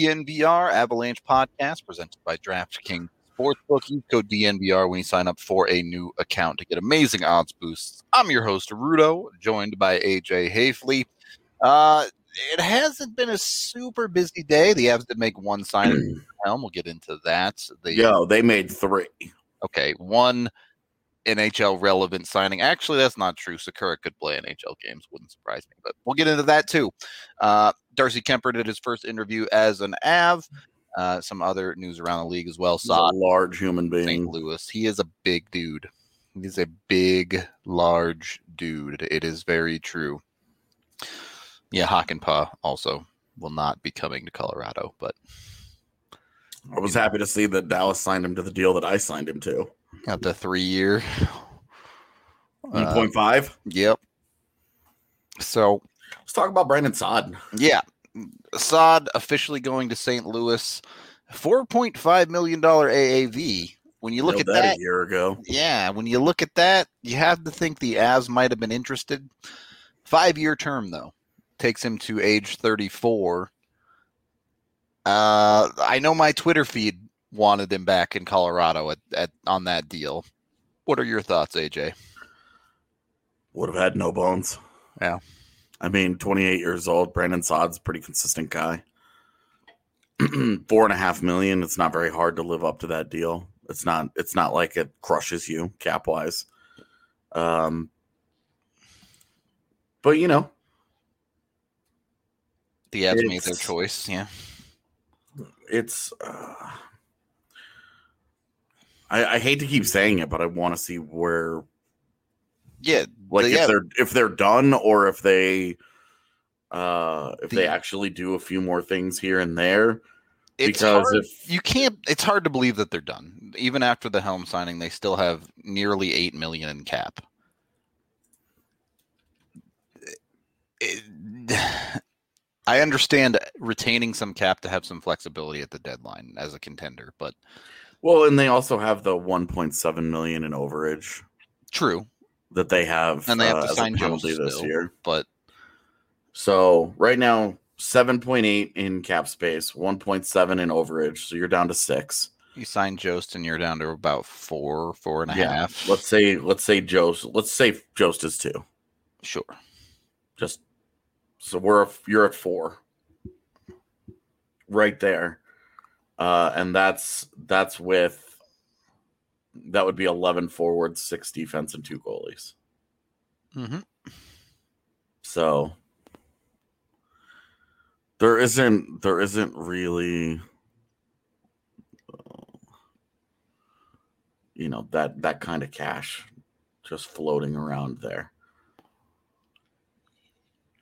DNVR Avalanche podcast presented by DraftKings Sportsbook. Use code DNVR when you sign up for a new account to get amazing odds boosts. I'm your host, Rudo, joined by AJ Haefele. Uh, it hasn't been a super busy day. The Avs did make one signing. Helm. We'll get into that. They, Yo, they made three. Okay, one NHL relevant signing. Actually, that's not true. Sikura could play NHL games. Wouldn't surprise me, but we'll get into that too. Uh, Darcy Kuemper did his first interview as an Av. Uh, some other news around the league as well. Saw large human St. being. Louis. He is a big dude. He's a big, large dude. It is very true. Yeah, Hakanpää also will not be coming to Colorado, but I was happy to see that Dallas signed him to the deal that I signed him to. got the three year. 1.5. Uh. Yep. So Let's talk about Brandon Saad. Yeah. Assad officially going to St. Louis. $4.5 million AAV. When you look Nailed at that, a year ago. yeah, when you look at that, you have to think the Avs might have been interested. Five year term, though, takes him to age 34. Uh, I know my Twitter feed wanted him back in Colorado at, at on that deal. What are your thoughts, AJ? Would have had no bones. Yeah. I mean, 28 years old. Brandon Saad's a pretty consistent guy. Four and a half million. It's not very hard to live up to that deal. It's not. It's not like it crushes you cap wise. Um, but you know, The Avs made their choice. Yeah. it's. Uh, I, I hate to keep saying it, but I want to see where Yeah. like yeah, if they're if they're done or if they uh if they actually do a few more things here and there it's because hard- if you can't it's hard to believe that they're done. Even after the helm signing they still have nearly 8 million in cap. It- i understand retaining some cap to have some flexibility at the deadline as a contender but well and they also have the 1.7 million in overage. True that they have And they have uh, to sign Jones this still. year. but so right now 7.8 in cap space 1.7 in overage so you're down to six. You sign jost and you're down to about four four and a half. let's say let's say jost let's say jost is two. Sure. Just so we're you're at four. Right there. Uh and that's that's with that would be 11 forwards six defense and two goalies mm-hmm. so there isn't there isn't really you know that that kind of cash just floating around there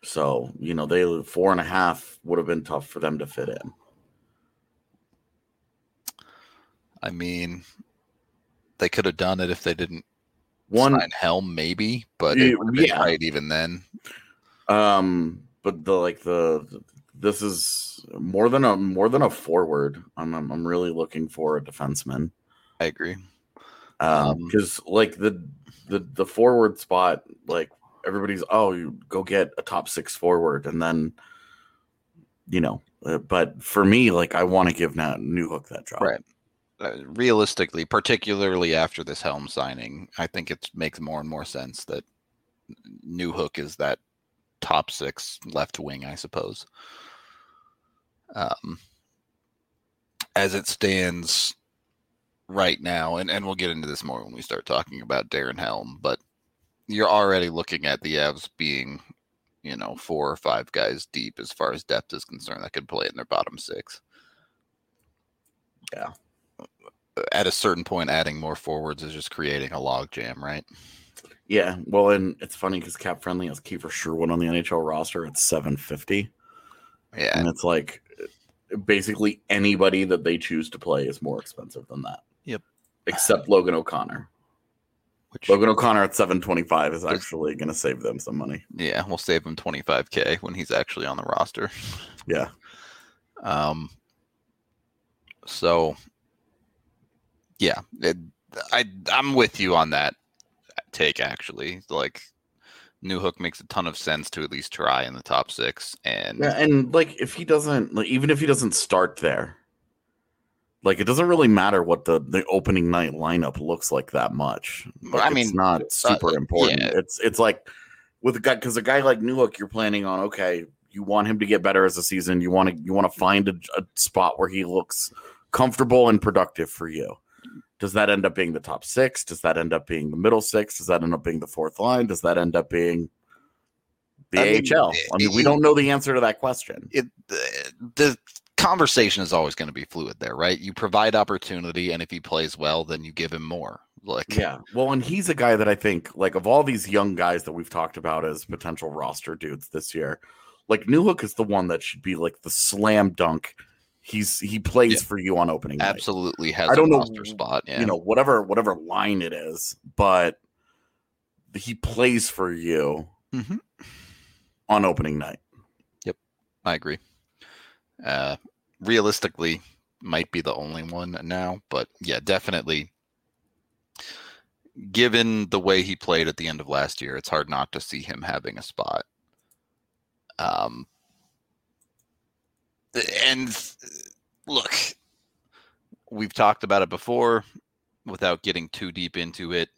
So, you know, they four and a half would have been tough for them to fit in. I mean, they could have done it if they didn't One sign Helm, maybe, but it would have been yeah. right even then. Um, but the like the this is more than a more than a forward. I'm I'm, I'm really looking for a defenseman. I agree. Um, Um, because like the the the forward spot, like everybody's oh, you go get a top six forward, and then you know. Uh, but for me, like I want to give now Newhook that job. Right. Uh, realistically, particularly after this Helm signing, I think it makes more and more sense that Newhook is that top six left wing, I suppose. Um, as it stands right now, and, and we'll get into this more when we start talking about Darren Helm, but you're already looking at the Avs being, you know, four or five guys deep as far as depth is concerned that could play in their bottom six. Yeah. At a certain point, adding more forwards is just creating a log jam, right? Yeah, well, and it's funny because Cap Friendly has Kiefer Sherwood on the NHL roster at 750. Yeah. and it's like basically anybody that they choose to play is more expensive than that. Yep. Except Logan O'Connor. Which, Logan O'Connor at 725 is actually going to save them some money. yeah, we'll save him 25K when he's actually on the roster. Yeah. Um, so, yeah, it, I I'm with you on that take. Actually, like Newhook makes a ton of sense to at least try in the top six, and Yeah, and like if he doesn't like even if he doesn't start there, like it doesn't really matter what the the opening night lineup looks like that much. Like, I mean, it's not super important. yeah. It's it's like with a guy because a guy like Newhook, you're planning on okay, you want him to get better as a season. You want to you want to find a, a spot where he looks comfortable and productive for you. Does that end up being the top six? Does that end up being the middle six? Does that end up being the fourth line? Does that end up being the I mean, AHL? I mean, we don't know the answer to that question. it the, the conversation is always going to be fluid there, right? You provide opportunity, and if he plays well, then you give him more. Like, Yeah. Well, and he's a guy that I think, like, of all these young guys that we've talked about as potential roster dudes this year, like Newhook is the one that should be like the slam dunk. He's he plays Yeah. for you on opening night. absolutely has I don't a know, roster spot. Yeah, You know, whatever whatever line it is, but he plays for you Mhm. on opening night. Yep, I agree. Uh, realistically, might be the only one now, but yeah, definitely. Given the way he played at the end of last year, it's hard not to see him having a spot. Um, and look, we've talked about it before without getting too deep into it.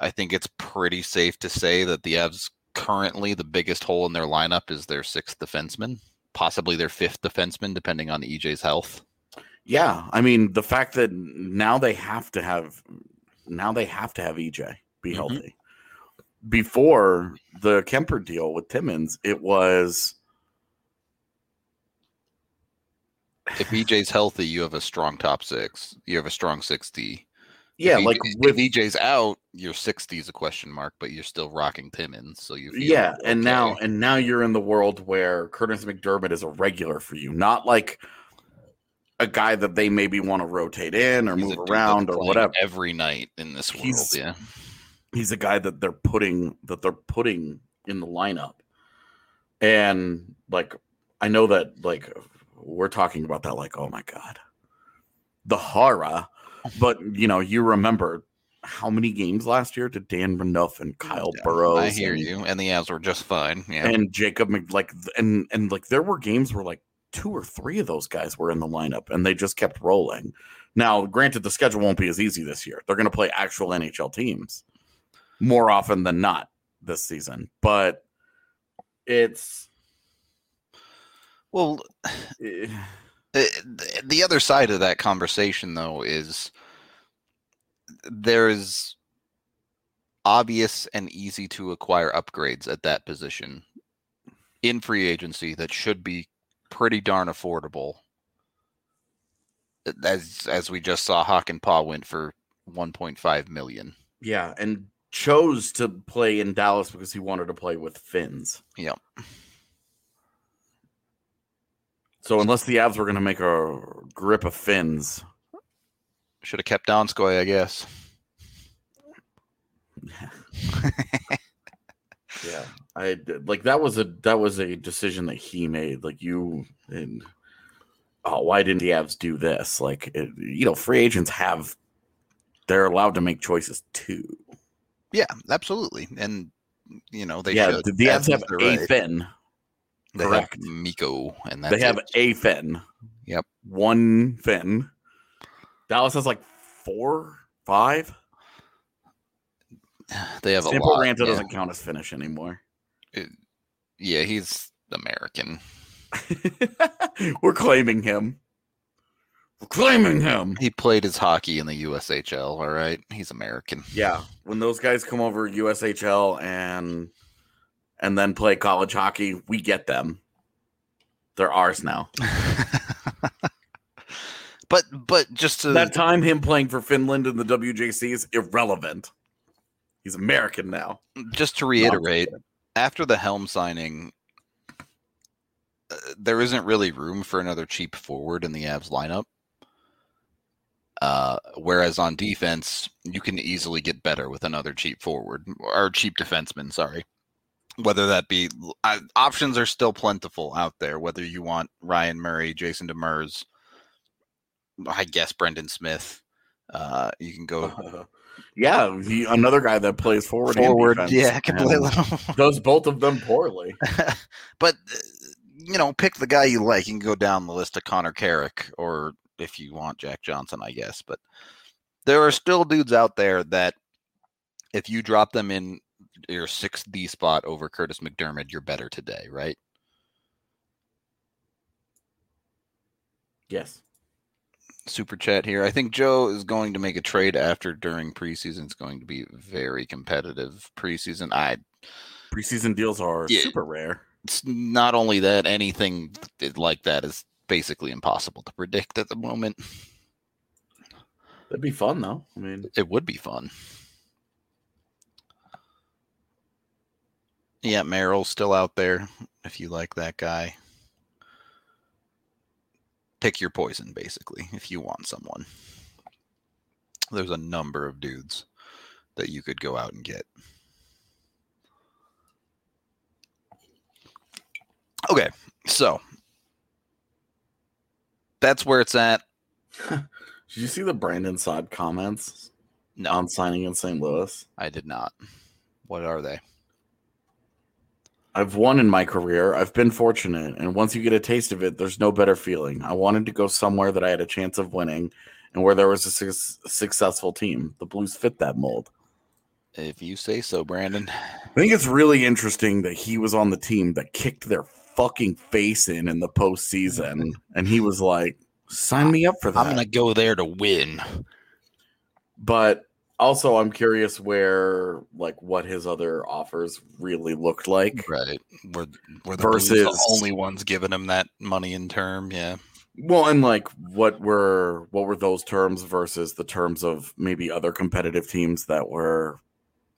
I think it's pretty safe to say that the Avs currently the biggest hole in their lineup is their sixth defenseman, possibly their fifth defenseman, depending on EJ's health. Yeah, I mean the fact that now they have to have now they have to have EJ be Mhm. healthy. Before the Kuemper deal with Timmins, it was If EJ's healthy, you have a strong top six. You have a strong sixty. Yeah, like with EJ's out, your six D is a question mark, but you're still rocking Timmins, so you yeah, and now and now you're in the world where Curtis McDermott is a regular for you, not like a guy that they maybe want to rotate in or He's move around or whatever. every night in this world. He's- yeah, he's a guy that they're putting that they're putting in the lineup. And like I know that like we're talking about that like oh my god. The horror. But you know, you remember how many games last year did Dan Renouf and mm, Kyle Yeah, Burroughs I hear and, you. And the Avs were just fine. Yeah, and Jacob like and and like there were games where like two or three of those guys were in the lineup and they just kept rolling. Now, granted, the schedule won't be as easy this year. They're going to play actual NHL teams more often than not this season, but it's well, eh, the, the other side of that conversation though is there's obvious and easy to acquire upgrades at that position in free agency that should be pretty darn affordable as as we just saw Hakanpää went for 1.5 million yeah, and chose to play in Dallas because he wanted to play with Finns. Yep. So unless the Avs were going to make a grip of fins, Should have kept Donskoy, I guess. yeah, I like that was a that was a decision that he made. Like you and oh, why didn't the Avs do this? Like it, you know, free agents have they're allowed to make choices too. Yeah, absolutely. And you know, they yeah, should. the, the Avs have a right. Finn. They have correct. Mikko, and that's They have it. a Finn. Yep. One Finn. Dallas has like four, five. they have a lot. Ranta yeah. doesn't count as Finnish anymore. yeah, he's American. We're claiming him. We're claiming him. He played his hockey in the USHL. All right, he's American. Yeah, when those guys come over USHL and and then play college hockey, we get them. They're ours now. but but just to That time him playing for Finland in the WJC is irrelevant. He's American now. just to reiterate, after the Helm signing, uh, there isn't really room for another cheap forward in the Avs lineup. Uh, whereas on defense, you can easily get better with another cheap forward or cheap defenseman. Sorry, whether that be uh, options are still plentiful out there. Whether you want Ryan Murray, Jason Demers, I guess Brendan Smith. Uh, you can go yeah, he, another guy that plays forward. and forward. Yeah, and completely. Does both of them poorly. but uh, you know, pick the guy you like. You can go down the list of Connor Carrick, or if you want Jack Johnson, I guess. But there are still dudes out there that, if you drop them in your sixth D spot over Curtis McDermott, you're better today, right? Yes. Super chat here. I think Joe is going to make a trade after during preseason. It's going to be very competitive preseason. I Preseason deals are Yeah. super rare. it's not only that anything like that is basically impossible to predict at the moment. That'd be fun though. I mean, It would be fun. Yeah, Merrill's still out there if you like that guy. Pick your poison, basically, if you want someone. There's a number of dudes that you could go out and get. Okay, so that's where it's at. did you see the Brandon Saad comments No, on signing in St. Louis? I did not. What are they? I've won in my career. I've been fortunate. And once you get a taste of it, there's no better feeling. I wanted to go somewhere that I had a chance of winning and where there was a su- successful team. The Blues fit that mold. If you say so, Brandon. I think it's really interesting that he was on the team that kicked their fucking face in in the postseason. and he was like, sign me up for that. I'm gonna go there to win. but also, I'm curious where, like, what his other offers really looked like. Right. We're we're the Versus- the only ones giving him that money in term. Yeah. Well, and like what were what were those terms versus the terms of maybe other competitive teams that were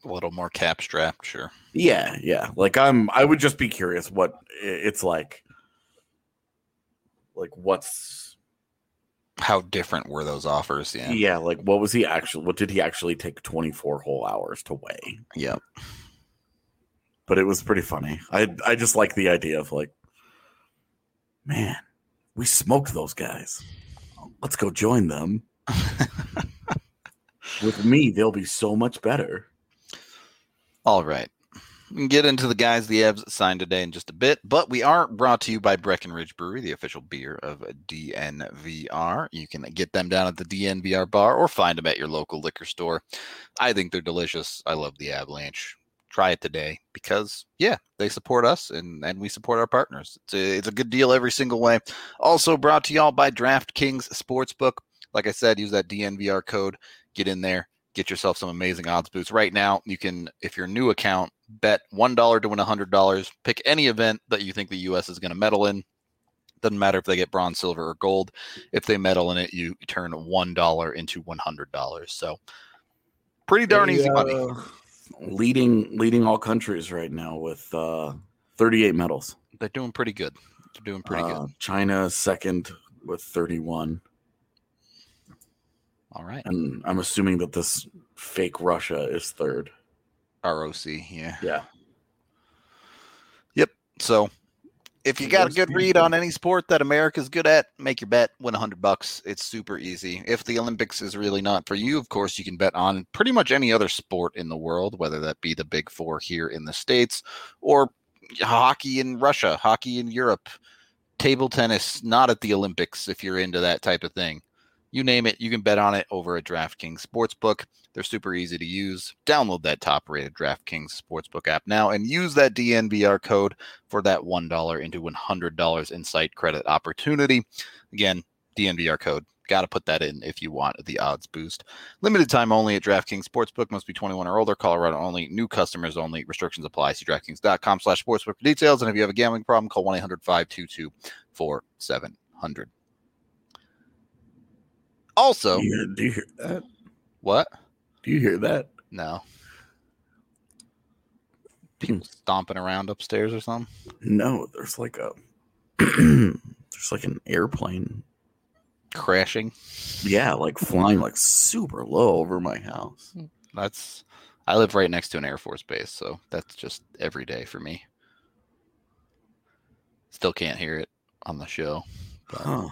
A little more cap strapped, sure. yeah, yeah. Like I'm I would just be curious what it's like like what's How different were those offers? yeah. Yeah. like what was he actually what did he actually take 24 whole hours to weigh? Yep. But it was pretty funny. I I just like the idea of like man, we smoked those guys. Let's go join them. With me, they'll be so much better. All right. We can get into the guys the Evs signed today in just a bit, but we are brought to you by Breckenridge Brewery, the official beer of DNVR. You can get them down at the DNVR bar or find them at your local liquor store. I think they're delicious. I love the Avalanche. Try it today because, yeah, they support us and, and we support our partners. It's a, it's a good deal every single way. Also brought to y'all by DraftKings Sportsbook. Like I said, use that DNVR code. Get in there, get yourself some amazing odds boosts. Right now, you can, if your new account, bet one dollar to win a hundred dollars. Pick any event that you think the U.S. is going to medal in. Doesn't matter if they get bronze, silver, or gold. If they medal in it, you turn one dollar into one hundred dollars. So pretty darn easy money. uh, leading leading all countries right now with uh, 38 medals. They're doing pretty good. They're doing pretty Uh, good. China second with 31, All right. and I'm assuming that this fake Russia is third. ROC, yeah. Yeah. Yep. So if you got a good read on any sport that America's good at, make your bet, win a hundred bucks. It's super easy. If the Olympics is really not for you, of course you can bet on pretty much any other sport in the world, whether that be the big four here in the States or hockey in Russia, hockey in Europe, table tennis, not at the Olympics if you're into that type of thing. You name it, you can bet on it over at DraftKings Sportsbook. They're super easy to use. Download that top rated DraftKings Sportsbook app now and use that DNVR code for that $1 into $100 in site credit opportunity. Again, DNVR code. Got to put that in if you want the odds boost. Limited time only at DraftKings Sportsbook. Must be 21 or older. Colorado only. New customers only. Restrictions apply. See DraftKings.com slash sportsbook for details. And if you have a gambling problem, call 1-800-522-4700. Also, Do you, hear, do you hear that? what? Do you hear that? No. People stomping around upstairs or something? No, there's like a there's like an airplane. Crashing? Yeah, like flying like super low over my house. That's I live right next to an Air Force base, so that's just every day for me. Still can't hear it on the show. But, Huh.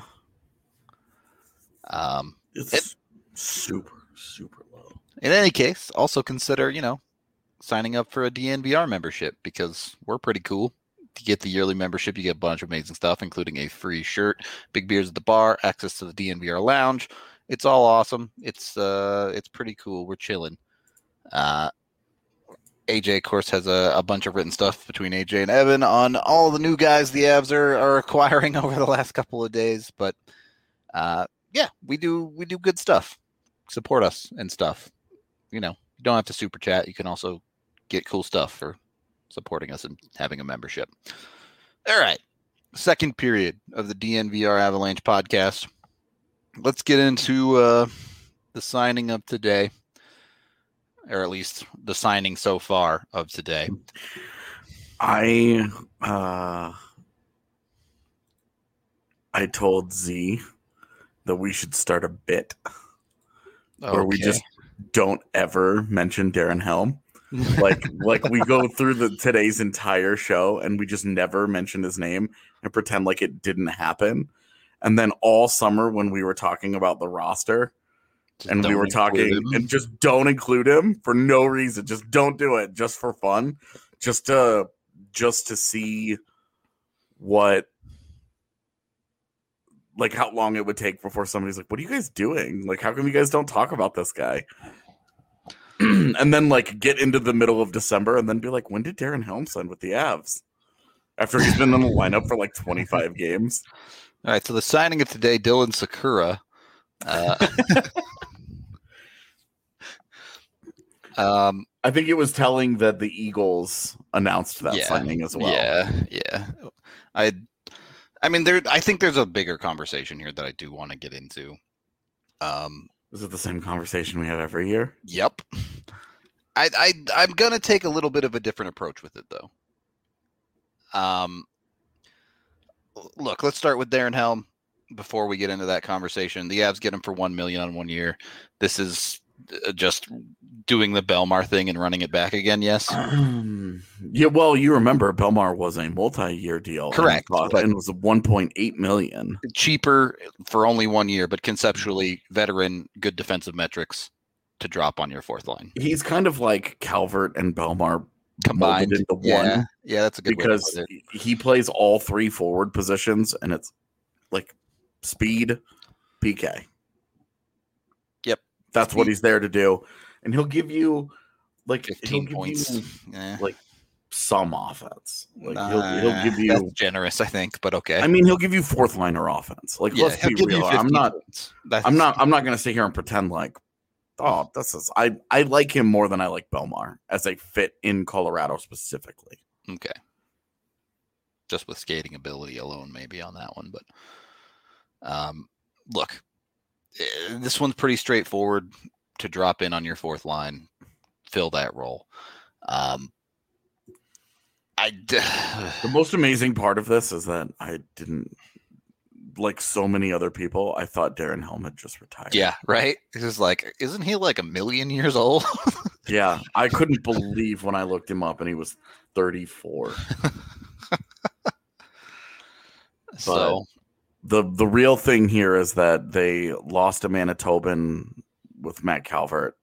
Um, It's It- super super low. in any case, also consider, you know, signing up for a DNVR membership because we're pretty cool. To get the yearly membership, you get a bunch of amazing stuff, including a free shirt, big beers at the bar, access to the DNVR lounge. It's all awesome. It's uh it's pretty cool. We're chilling. Uh AJ, of course, has a, a bunch of written stuff between AJ and Evan on all the new guys the Avs are, are acquiring over the last couple of days. But uh yeah, we do we do good stuff. Support us and stuff you know, you don't have to super chat. You can also get cool stuff for supporting us and having a membership. All right. Second period of the DNVR Avalanche podcast. Let's get into uh, the signing of today, or at least the signing so far of today. I uh I told Z that we should start a bit where we just don't ever mention Darren Helm. Like like we go through the today's entire show and we just never mention his name and pretend like it didn't happen. And then all summer when we were talking about the roster Just and we were talking him. and just don't include him for no reason. Just don't do it just for fun. Just to just to see what like how long it would take before somebody's like, "What are you guys doing? Like, how come you guys don't talk about this guy?" and then like get into the middle of December and then be like, "When did Darren Helm sign with the Avs?" After he's been in the lineup for like 25 games. All right, so the signing of today, Dylan Sikura. Uh, um, I think it was telling that the Eagles announced that Yeah, signing as well. Yeah, yeah. I, I mean, there. I think there's a bigger conversation here that I do want to get into. Um. Is it the same conversation we have every year? Yep. I, I, I'm gonna take a little bit of a different approach with it, though. Um. Look, let's start with Darren Helm before we get into that conversation. The Avs get him for one million on one year. This is just doing the Bellemare thing and running it back again. Yes. Um, yeah, well, you remember Bellemare was a multi-year deal, Correct, but- and was 1.8 million. cheaper for only one year, but conceptually veteran, good defensive metrics to drop on your fourth line He's kind of like Calvert and Bellemare combined into one yeah, that's a good because he plays all three forward positions, and it's like speed, PK. That's what he's there to do, and he'll give you like he'll fifteen give points. you Eh, like some offense. Like he'll, he'll give you. generous, I think, but okay. I mean, he'll give you fourth liner offense. Like, yeah, let's be real. I'm not. That's, I'm not. I'm not going to sit here and pretend like, oh, this is. I I like him more than I like Bellemare as a fit in Colorado specifically. okay. Just with skating ability alone, maybe on that one, but um, look, this one's pretty straightforward to drop in on your fourth line, fill that role. Um, I d- The most amazing part of this is that I didn't like so many other people. I thought Darren Helm had just retired. yeah, right. It's just like, isn't he like a million years old? yeah. I couldn't believe when I looked him up and he was 34. so the The real thing here is that they lost a Manitoban with Matt Calvert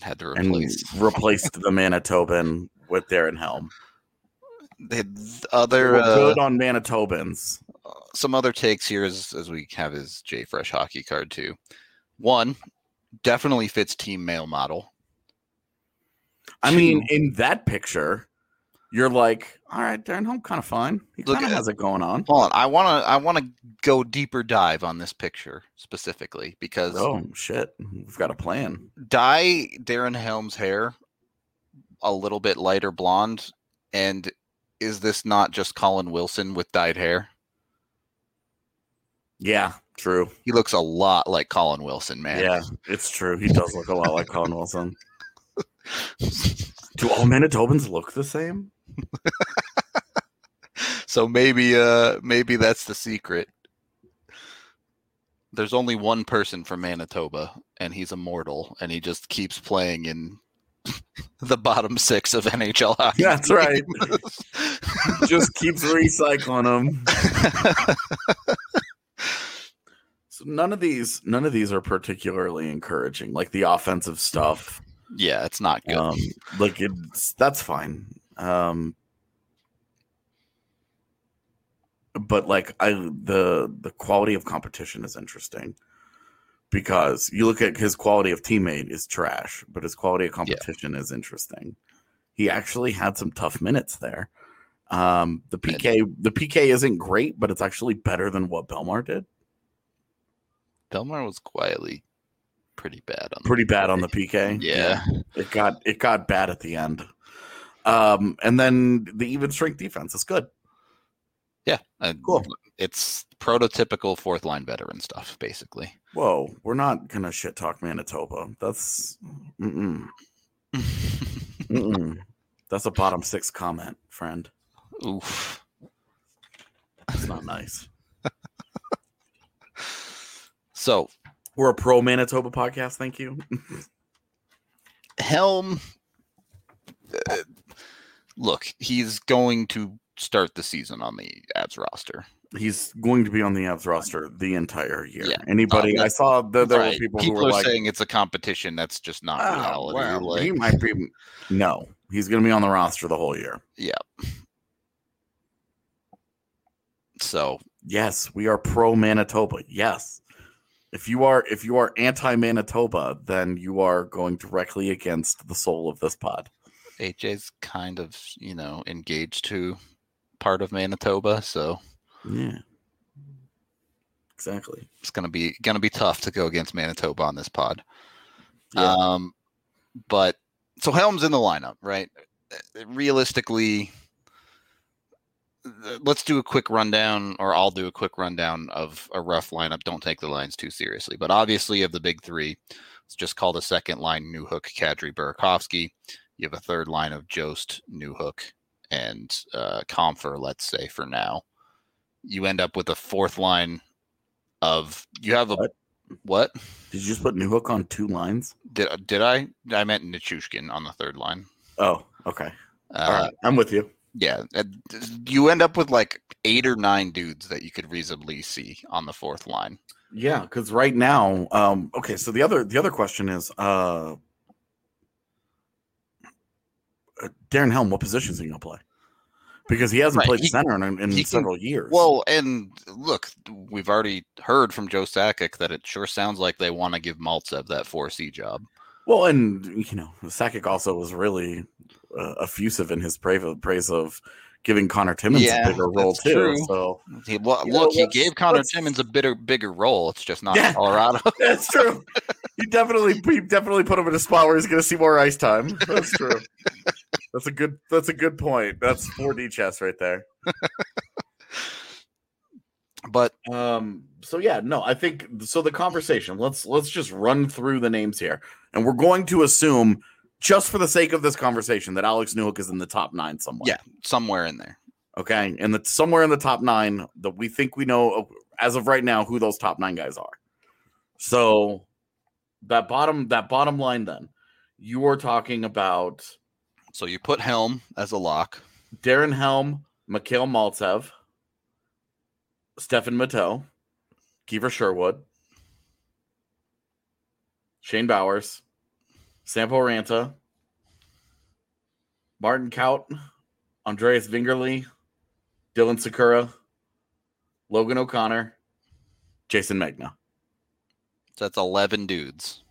had to and replace replaced the Manitoban with Darren Helm. the They other uh, good on Manitobans. some other takes here as as we have his J Fresh hockey card too. One definitely fits team male model. I mean, in that picture, you're like, all right, Darren Helm kind of fine. He Look kind of has it going on. Hold on, I want to I want to go deeper dive on this picture specifically because Oh shit, we've got a plan. dye Darren Helm's hair a little bit lighter blonde, and is this not just Colin Wilson with dyed hair? Yeah, true. He looks a lot like Colin Wilson, man. Yeah, it's true. He does look a lot like Colin Wilson. Do all Manitobans look the same? so maybe uh maybe that's the secret. There's only one person from Manitoba, and he's immortal, and he just keeps playing in the bottom six of NHL hockey. That's right. Just keeps recycling them. So none of these, none of these are particularly encouraging. Like the offensive stuff, yeah, it's not good. um, like it's that's fine. Um, but like I the the quality of competition is interesting because you look at his quality of teammate is trash, but his quality of competition is interesting. He actually had some tough minutes there. Um, the And- PK the PK isn't great, but it's actually better than what Bellemare did. Bellemare was quietly pretty bad on Pretty bad on the PK. Yeah. it got it got bad at the end. Um, and then the even strength defense is good. Yeah. and Cool. It's prototypical fourth line veteran stuff, basically. Whoa, we're not gonna shit talk Manitoba. That's mm-mm, mm-mm. that's a bottom six comment, friend. Oof. That's not nice. So We're a pro Manitoba podcast. Thank you. Helm, uh, look, he's going to start the season on the Avs roster. He's going to be on the Avs roster the entire year. Yeah. Anybody? Uh, I saw that there Right. were people, People who were like, saying it's a competition. That's just not "Oh, reality. well, Like, he might be." No, he's going to be on the roster the whole year. Yeah. So Yes, we are pro Manitoba. Yes. If you are if you are anti Manitoba, then you are going directly against the soul of this pod. AJ's kind of, you know, engaged to part of Manitoba, so Yeah. Exactly. it's gonna be gonna be tough to go against Manitoba on this pod. Yeah. Um, but so Helm's in the lineup, right? Uh, Realistically, let's do a quick rundown, or I'll do a quick rundown of a rough lineup. Don't take the lines too seriously, but obviously of the big three, it's just called a second line: Newhook, Kadri, Burakovsky. You have a third line of Jost, Newhook, and uh, Compher. Let's say for now, you end up with a fourth line of you have a What? what? Did you just put Newhook on two lines? Did did I? I meant Nichushkin on the third line. Oh, okay. Uh, All right. I'm with you. Yeah, uh, you end up with like eight or nine dudes that you could reasonably see on the fourth line. Yeah, because right now, um, okay. So the other the other question is, uh, uh, Darren Helm, what position is he going to play? Because he hasn't Right, played he- center in, in he can- several years. Well, and look, we've already heard from Joe Sakic that it sure sounds like they want to give Maltsev that four C job. Well, and you know, Sakic also was really uh, effusive in his praise of, praise of giving Conor Timmins Yeah, a bigger role that's too. true. So He, well, You know, look, he gave Connor let's- Timmins a bigger bigger role. It's just not Yeah. Colorado. that's true. he definitely he definitely put him in a spot where he's going to see more ice time. That's true. that's a good that's a good point. That's 4D chess right there. but Um. So yeah, no, I think so. The conversation. Let's let's just run through the names here, and we're going to assume just for the sake of this conversation, that Alex Newhook is in the top nine somewhere. Yeah, somewhere in there. Okay, and that somewhere in the top nine that we think we know as of right now who those top nine guys are. So that bottom that bottom line, then you are talking about So you put Helm as a lock. Darren Helm, Mikhail Maltsev, Stefan Matteau, Kiefer Sherwood, Shane Bowers, Sampo Ranta, Martin Kaut, Andreas Wingerli, Dylan Sikura, Logan O'Connor, Jayson Megna. So that's 11 dudes.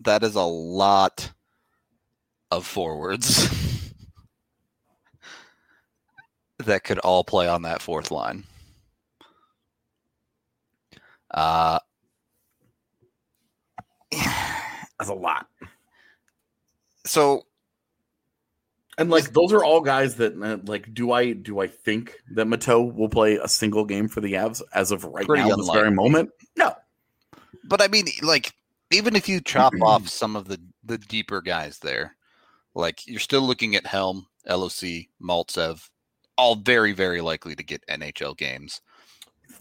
That is a lot of forwards that could all play on that fourth line. Uh, That's a lot. so And like those are all guys that uh, like do I do I think that Matteau will play a single game for the Avs as of right Pretty now this very moment? No. but I mean, like, even if you chop off some of the the deeper guys there, like you're still looking at Helm, LOC, Maltsev, all very very likely to get NHL games.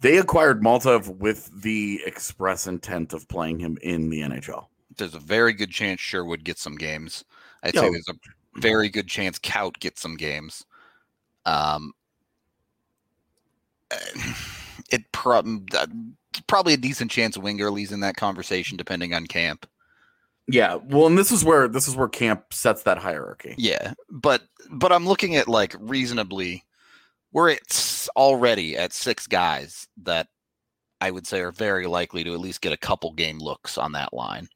They acquired Maltov with the express intent of playing him in the NHL. There's a very good chance Sherwood gets some games. I'd say there's a very good chance Kaut gets some games. Um, it prob- uh, probably a decent chance Wingerli's in that conversation, depending on camp. Yeah, well, and this is where this is where camp sets that hierarchy. Yeah, but but I'm looking at like reasonably. We're at already at six guys that I would say are very likely to at least get a couple game looks on that line.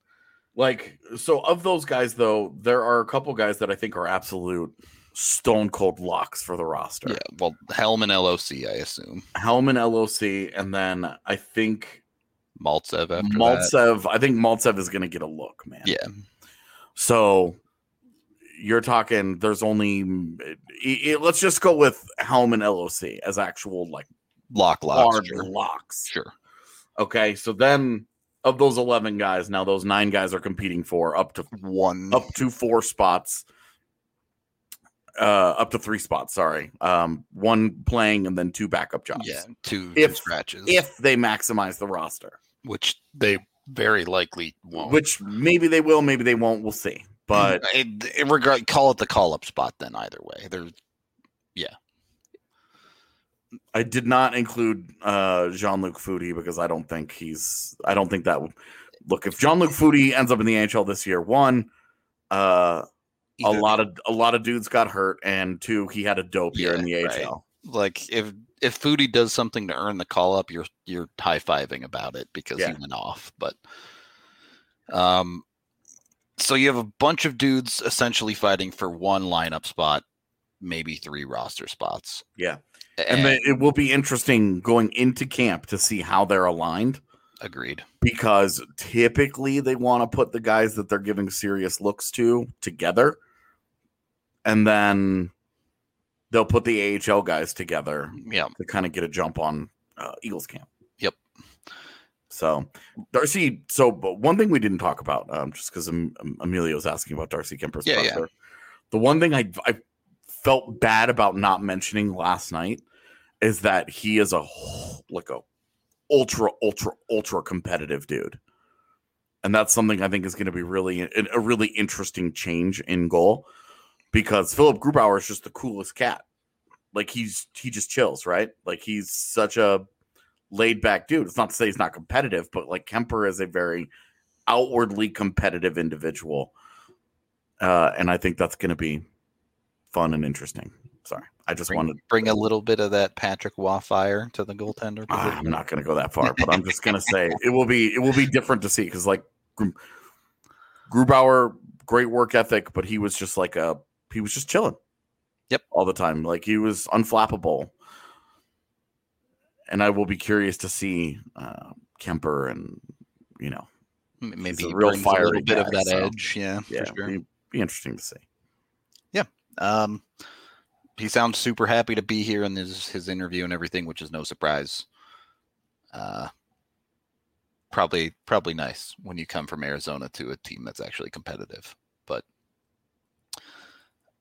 Like, so of those guys, though, there are a couple guys that I think are absolute stone cold locks for the roster. Yeah, well, Helm and LOC, I assume. Helm and LOC, and then I think Maltsev after that. I think Maltsev is going to get a look, man. Yeah, So you're talking. There's only. i- i- let's just go with Helm and LOC as actual like lock locks. hard Sure. locks. sure. Okay, so then of those 11 guys, now those nine guys are competing for up to One. up to four spots. Uh, up to three spots. Sorry, um, one playing and then two backup jobs. Yeah, two, If- two scratches. if they maximize the roster, which they very likely won't. which maybe they will, maybe they won't. We'll see. But it regard call it the call up spot then either way. There yeah. I did not include uh, Jean Luc Foudy because I don't think he's. I don't think that would look. If Jean Luc Foudy ends up in the NHL this year, one, uh, a lot of a lot of dudes got hurt, and two, he had a dope year in the right. AHL. like if if Foudy does something to earn the call up, you're you're high fiving about it because Yeah. he went off. But um, so you have a bunch of dudes essentially fighting for one lineup spot, maybe three roster spots. Yeah. And then it will be interesting going into camp to see how they're aligned agreed. because typically they want to put the guys that they're giving serious looks to together. And then they'll put the AHL guys together Yeah, to kind of get a jump on uh, Eagles camp. So Darcy. So, but one thing we didn't talk about, um, just because Emilio's asking about Darcy Kuemper's Yeah, yeah. The one thing I I felt bad about not mentioning last night is that he is a like a ultra ultra ultra competitive dude, and that's something I think is going to be really a, a really interesting change in goal because Philipp Grubauer is just the coolest cat like he's he just chills, right? Like he's such a laid back dude. It's not to say he's not competitive, but like Kuemper is a very outwardly competitive individual. Uh, and I think that's going to be fun and interesting. Sorry, I just bring, wanted. bring a little bit of that Patrick Wafire to the goaltender. Ah, I'm not going to go that far, but I'm just going to say it will be it will be different to see because like Gru- Grubauer, great work ethic, but he was just like a he was just chilling. Yep. all the time. Like he was unflappable. And I will be curious to see uh, Kuemper and you know, Maybe a real brings a little bit of that so, edge. Yeah, yeah, sure. be, be interesting to see. Yeah, um, he sounds super happy to be here in his his interview and everything, which is no surprise. Uh, probably probably nice when you come from Arizona to a team that's actually competitive. But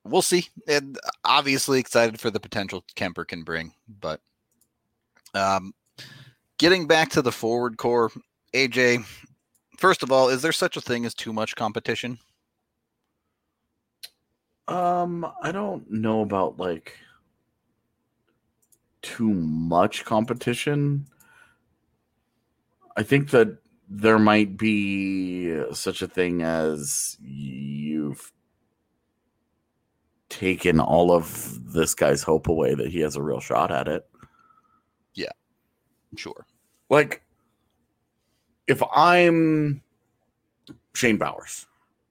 we'll see. And obviously excited for the potential Kuemper can bring. But um, getting back to the forward core, AJ. First of all, is there such a thing as too much competition? Um, I don't know about like too much competition. I think that there might be such a thing as you've taken all of this guy's hope away that he has a real shot at it. Yeah, sure. Like, if I'm Shane Bowers,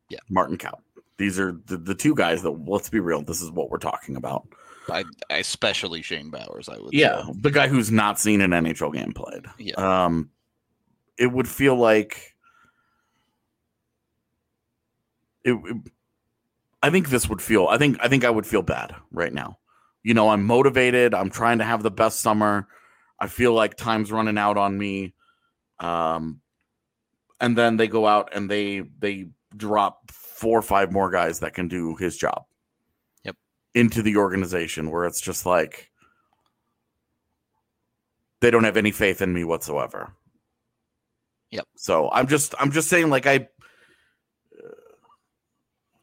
Yeah. Martin Kaut, these are the, the two guys that, let's be real, this is what we're talking about. I, especially Shane Bowers, I would Yeah, say. the guy who's not seen an NHL game played. Yeah. Um, it would feel like it, it- I think this would feel. I think. I think I would feel bad right now. You know, I'm motivated. I'm trying to have the best summer. I feel like time's running out on me. Um, and then they go out and they they drop four or five more guys that can do his job. Yep. Into the organization where it's just like they don't have any faith in me whatsoever. Yep. So I'm just I'm just saying like I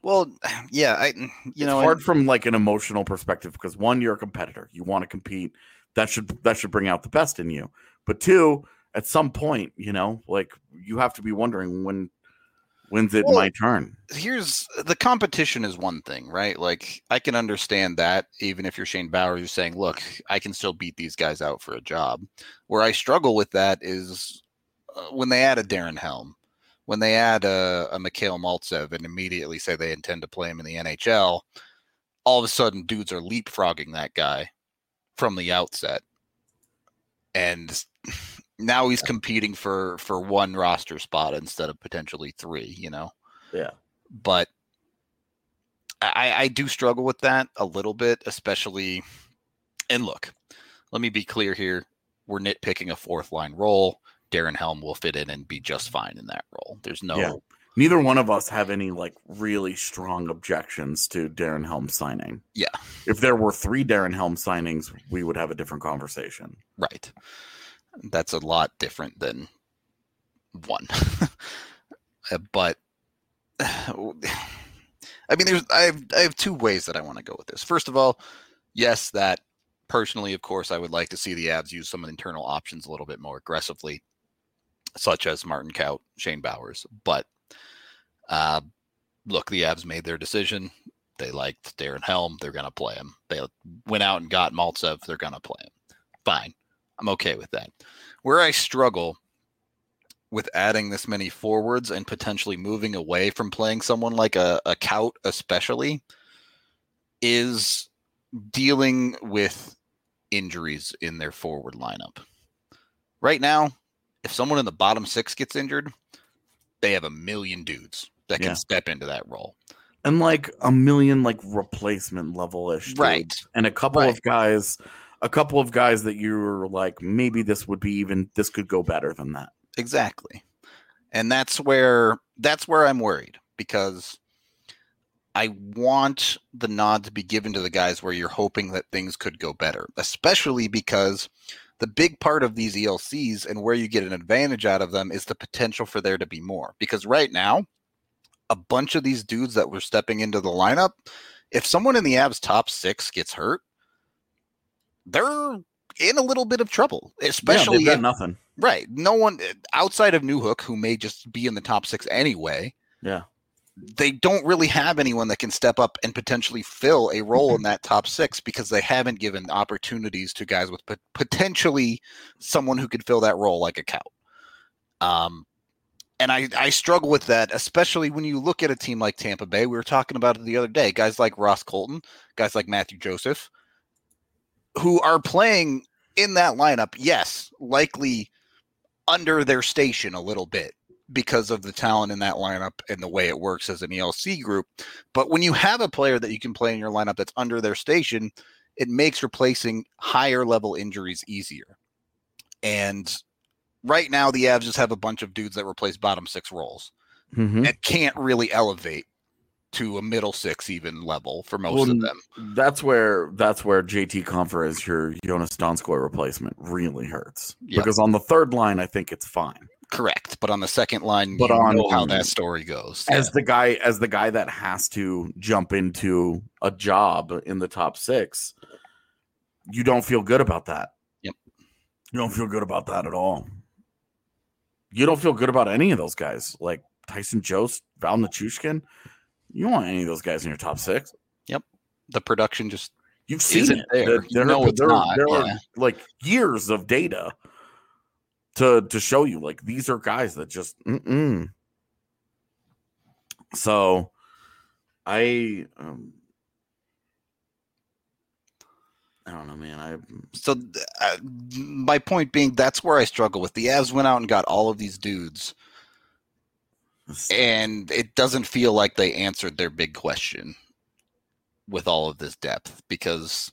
Well, yeah, I you it's know hard from like an emotional perspective because one you're a competitor you want to compete that should that should bring out the best in you but two at some point you know like you have to be wondering when when's it Well, my turn here's the competition is one thing, right? Like I can understand that even if you're Shane Bowers, you're saying, look, I can still beat these guys out for a job. Where I struggle with that is uh, when they add a Darren Helm, when they add a, a Mikhail Maltsev and immediately say they intend to play him in the NHL, all of a sudden dudes are leapfrogging that guy from the outset. And now he's competing for for one roster spot instead of potentially three, you know yeah but I, I do struggle with that a little bit, especially. And look, let me be clear here: we're nitpicking a fourth line role. Darren Helm will fit in and be just fine in that role. There's no, Yeah. Neither one of us have any like really strong objections to Darren Helm signing Yeah. if there were three Darren Helm signings we would have a different conversation right. That's a lot different than one. Uh, but I mean, there's I have I have two ways that I want to go with this. First of all, yes, that personally, of course, I would like to see the Avs use some of the internal options a little bit more aggressively, such as Martin Kaut, Shane Bowers. But uh, look, the Avs made their decision. They liked Darren Helm. They're going to play him. They went out and got Maltsev. They're going to play him. Fine. I'm okay with that. Where I struggle with adding this many forwards and potentially moving away from playing someone like a, a Kaut, especially, is dealing with injuries in their forward lineup. Right now, if someone in the bottom six gets injured, they have a million dudes that can Yeah. step into that role. and like a million like replacement level ish Right. and a couple Right. of guys a couple of guys that you're like maybe this would be even this could go better than that Exactly. And that's where that's where I'm worried because I want the nod to be given to the guys where you're hoping that things could go better, especially because the big part of these ELCs and where you get an advantage out of them is the potential for there to be more. Because right now, a bunch of these dudes that were stepping into the lineup, if someone in the Avs top six gets hurt, they're in a little bit of trouble, especially yeah, if- nothing Right. No one eh, outside of Newhook, who may just be in the top six anyway, yeah they don't really have anyone that can step up and potentially fill a role in that top six because they haven't given opportunities to guys with pot- potentially someone who could fill that role like a Kaut. Um, and I, I struggle with that, especially when you look at a team like Tampa Bay. We were talking about it the other day. Guys like Ross Colton, guys like Mathieu Joseph, who are playing in that lineup, yes, likely under their station a little bit because of the talent in that lineup and the way it works as an ELC group. But when you have a player that you can play in your lineup that's under their station, it makes replacing higher level injuries easier. And right now the Avs just have a bunch of dudes that replace bottom six roles Mhm. and can't really elevate to a middle six even level for most Well, of them. That's where that's where JT Compher is your Joonas Donskoi replacement really hurts. Yeah. Because on the third line, I think it's fine. Correct, but on the second line, But you on- know how that story goes. As the guy as the guy that has to jump into a job in the top six, you don't feel good about that. Yep. You don't feel good about that at all. You don't feel good about any of those guys, like Tyson Jost, Val Nichushkin. You don't want any of those guys in your top six. Yep. the production just You've seen Isn't it. there. Know it's there, not, there yeah. are like years of data to to show you like these are guys that just mm-mm. so I um I don't know, man. I so uh, my point being that's where I struggle with. The Avs went out and got all of these dudes. And it doesn't feel like they answered their big question with all of this depth because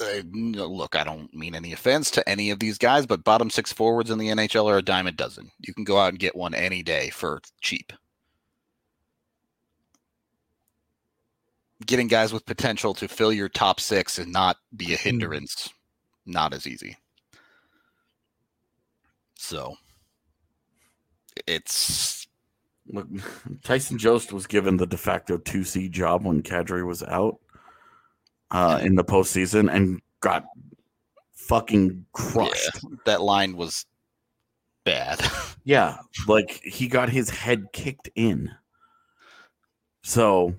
uh, look I don't mean any offense to any of these guys but bottom six forwards in the NHL are a dime a dozen. You can go out and get one any day for cheap getting guys with potential to fill your top six and not be a hindrance not as easy so it's look Tyson Jost was given the de facto two C job when Kadri was out uh in the postseason and got fucking crushed. that line was bad Yeah, like he got his head kicked in. So,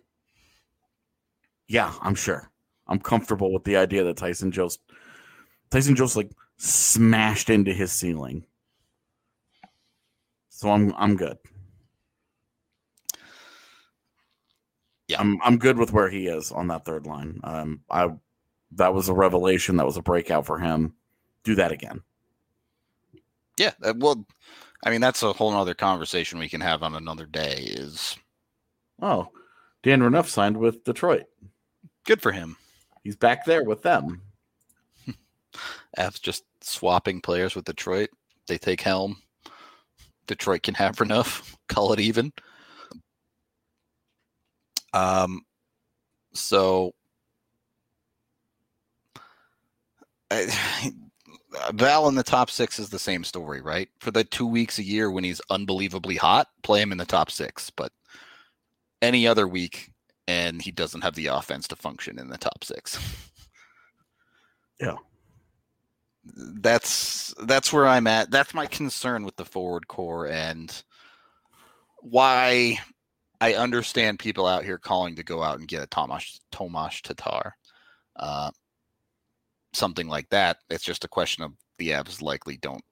yeah, I'm sure. I'm comfortable with the idea that Tyson Jost, Tyson Jost, like smashed into his ceiling. So I'm I'm good. Yeah. I'm I'm good with where he is on that third line. Um, I that was a revelation. That was a breakout for him. Do that again. Yeah, uh, well, I mean that's a whole nother conversation we can have on another day. Is Oh, Dan Renouf signed with Detroit. Good for him. He's back there with them. Avs just swapping players with Detroit. They take Helm. Detroit can have enough. Call it even. Um, so I- Val in the top six is the same story, right? For the two weeks a year when he's unbelievably hot, play him in the top six. But any other week, and he doesn't have the offense to function in the top six. Yeah. That's that's where I'm at. That's my concern with the forward core and why I understand people out here calling to go out and get a Tomas Tomas Tatar. Uh, something like that. It's just a question of the Avs likely don't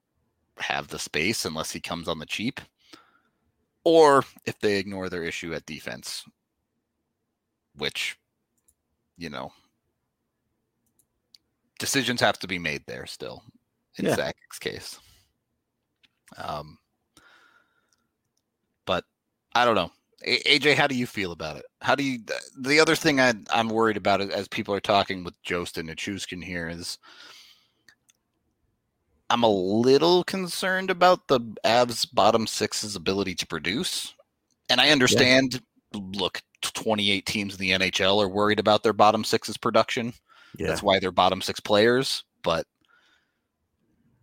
have the space unless he comes on the cheap. Or if they ignore their issue at defense, which, you know, decisions have to be made there still in Yeah. Zakic's case. Um, but I don't know. A- AJ, how do you feel about it? How do you? The other thing I, I'm worried about as people are talking with Jost and Nichushkin here is I'm a little concerned about the Avs bottom six's ability to produce. And I understand, look, 28 teams in the NHL are worried about their bottom six's production. Yeah. That's why they're bottom six players. But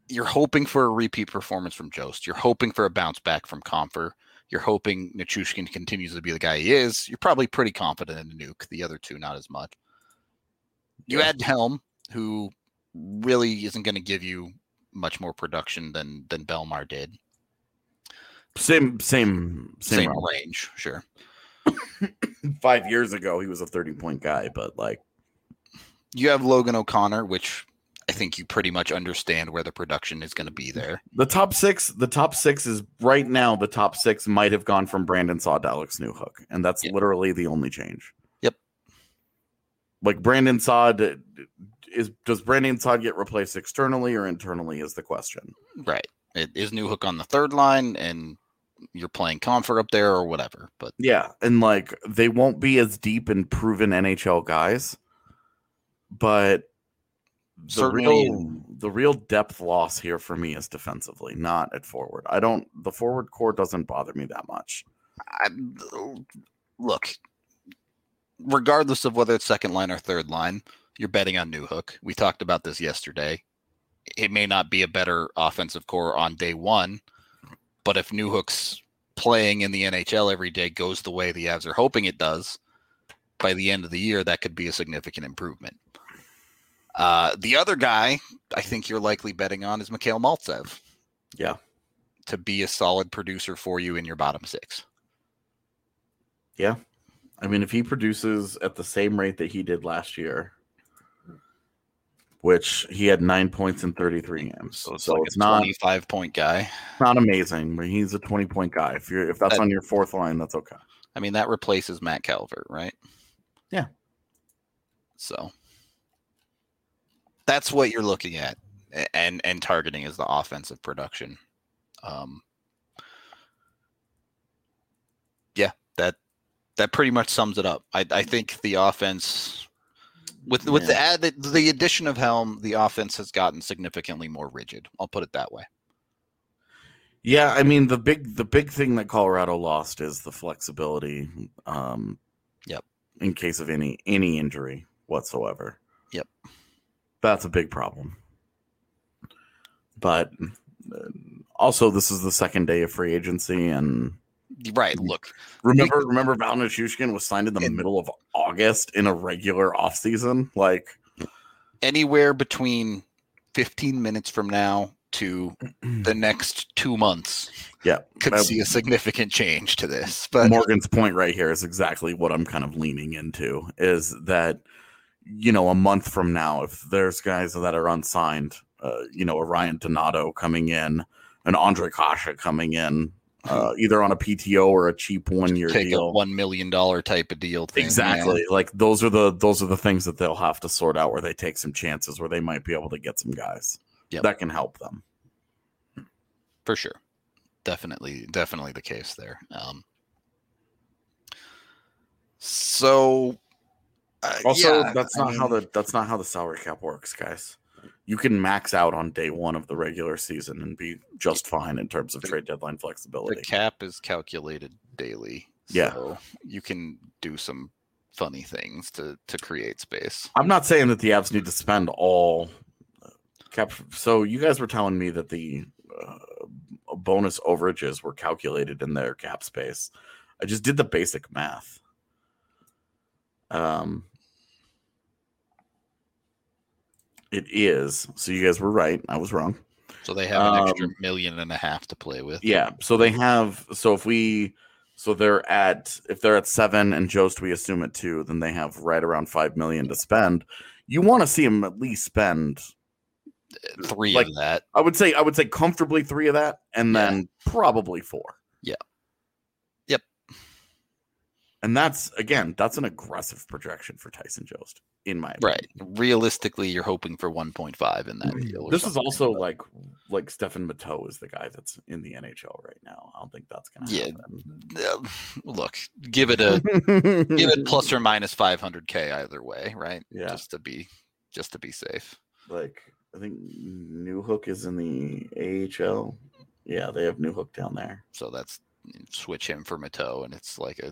you're hoping for a repeat performance from Jost. You're hoping for a bounce back from Compher. You're hoping Nichushkin continues to be the guy he is. You're probably pretty confident in Nuke. The other two, not as much. You Yeah. add Helm, who really isn't going to give you much more production than than Bellemare did. Same, same, same. Same range, sure. Five years ago, he was a thirty-point guy, but like, You have Logan O'Connor, which I think you pretty much understand where the production is going to be there. the top six, the top six is right now. The top six might have gone from Brandon Saad to Alex Newhook, and that's Yeah. literally the only change. Yep. Like Brandon Saad is. Does Brandon Saad get replaced externally or internally? Is the question. Right. It is Newhook on the third line, and you're playing Compher up there or whatever. But Yeah, and like they won't be as deep and proven NHL guys, but the certainly real the real depth loss here for me is defensively, not at forward. I don't the forward core doesn't bother me that much. I, look, regardless of whether it's second line or third line, you're betting on Newhook. We talked about this yesterday. It may not be a better offensive core on day one, but if Newhook's playing in the NHL every day goes the way the Avs are hoping it does, by the end of the year, that could be a significant improvement. Uh, the other guy I think you're likely betting on is Mikhail Maltsev. Yeah. To be a solid producer for you in your bottom six. Yeah. I mean, if he produces at the same rate that he did last year, which he had nine points in 33 games. So it's so like it's a not 25 point guy. not amazing, but he's a 20 point guy. If you're if that's That- on your fourth line, that's okay. I mean, that replaces Matt Calvert, right? Yeah. So that's what you're looking at and and targeting is the offensive production. Um Yeah, that that pretty much sums it up. I I think the offense with with the the, the addition of Helm, the offense has gotten significantly more rigid. I'll put it that way. Yeah, I mean the big the big thing that Colorado lost is the flexibility. Um, Yep. In case of any any injury whatsoever. Yep. That's a big problem. But uh, also, this is the second day of free agency, and Right. Look, remember remember Valentin Shushkin was signed in the And- middle of August in a regular offseason? Like, anywhere between 15 minutes from now to the next two months Yeah, could see a significant change to this but Morgan's point right here is exactly what I'm kind of leaning into is that you know a month from now if there's guys that are unsigned uh, you know Ryan Donato coming in an Andre Kasha coming in uh, either on a PTO or a cheap one year take a deal. one million dollar type of deal thing, exactly. Like those are the those are the things that they'll have to sort out where they take some chances where they might be able to get some guys. Yep. that can help them. For sure. Definitely definitely the case there. Um so uh, Also, yeah, that's I not how the that's not how the salary cap works, guys. You can max out on day one of the regular season and be just fine in terms of trade deadline flexibility. the cap is calculated daily Yeah. so you can do some funny things to to create space I'm not saying that the Avs need to spend all uh, cap. So you guys were telling me that the uh, bonus overages were calculated in their cap space. I just did the basic math. Um, it is. So you guys were right. I was wrong. so they have an extra Um, million and a half to play with Yeah. So they have. So if we. So they're at if they're at seven and Jost we assume at two, then they have right around five million to spend. You want to see them at least spend. three like- of that I would say I would say comfortably three of that, and Yeah. then probably four. Yeah. Yep. And that's again, that's an aggressive projection for Tyson Jost, in my opinion. Right. Realistically, you're hoping for 1.5 in that deal. This is also like like Stefan Matteau is the guy that's in the NHL right now. I don't think that's gonna Yeah. happen. Uh, look, give it a give it plus or minus 500k either way, right? Yeah. Just to be just to be safe. like I think Newhook is in the AHL. Yeah, they have Newhook down there. So that's switch him for Mateau, and it's like a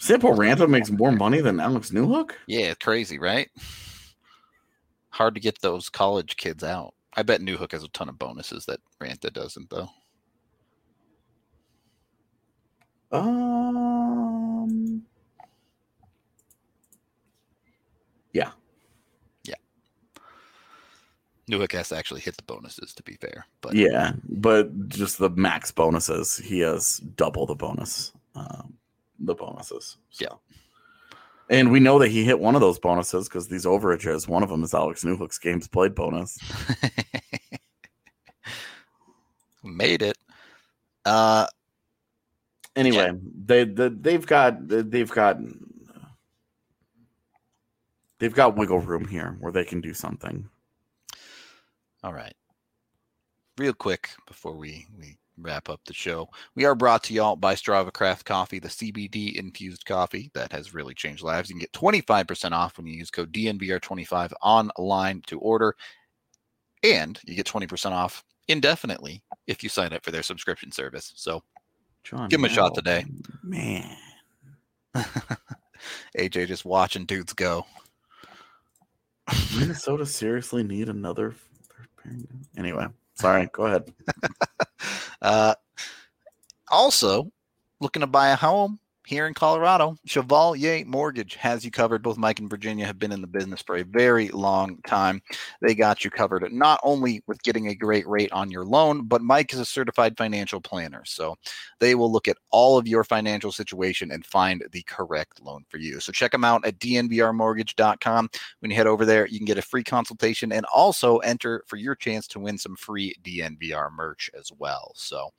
Sampo Ranta makes more money than Alex Newhook. yeah, crazy, right? Hard to get those college kids out. I bet Newhook has a ton of bonuses that Ranta doesn't, though. Um. Yeah. Yeah. Newhook has to actually hit the bonuses to be fair, but Yeah, but just the max bonuses, he has double the bonus. Um, the bonuses. So. Yeah. And we know that he hit one of those bonuses because these overages, one of them is Alex Newhook's games played bonus. made it. Uh, Anyway, they, they they've got they've got they've got wiggle room here where they can do something. All right. Real quick before we we wrap up the show, we are brought to y'all by Strava Craft Coffee, the CBD infused coffee that has really changed lives. You can get 25% off when you use code DNVR25 online to order. and you get 20% off indefinitely if you sign up for their subscription service. So John Give him a shot today. Man. AJ just watching dudes go. Minnesota seriously need another? Anyway, sorry. Go ahead. Uh, also, looking to buy a home here in Colorado, Chevalier Mortgage has you covered. Both Mike and Virginia have been in the business for a very long time. They got you covered not only with getting a great rate on your loan, but Mike is a certified financial planner. So they will look at all of your financial situation and find the correct loan for you. So check them out at dnvrmortgage.com. When you head over there, you can get a free consultation and also enter for your chance to win some free DNVR merch as well. So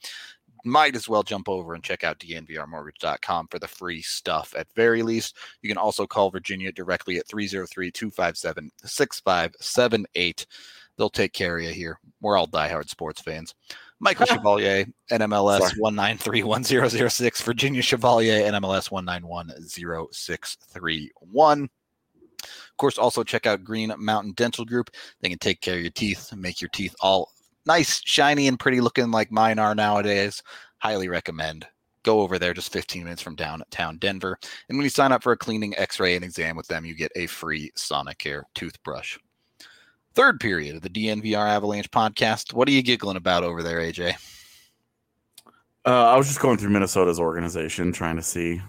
might as well jump over and check out dnvrmortgage.com for the free stuff at very least. You can also call Virginia directly at 303-257-6578. They'll take care of you here. We're all diehard sports fans. Michael Chevalier, NMLS Sorry. 1931006, Virginia Chevalier, NMLS 1910631. Of course, also check out Green Mountain Dental Group. They can take care of your teeth make your teeth all nice, shiny, and pretty looking like mine are nowadays. Highly recommend. Go over there just 15 minutes from downtown Denver. And when you sign up for a cleaning, x ray, and exam with them, you get a free Sonicare toothbrush. Third period of the DNVR Avalanche podcast. What are you giggling about over there, AJ? Uh, I was just going through Minnesota's organization trying to see.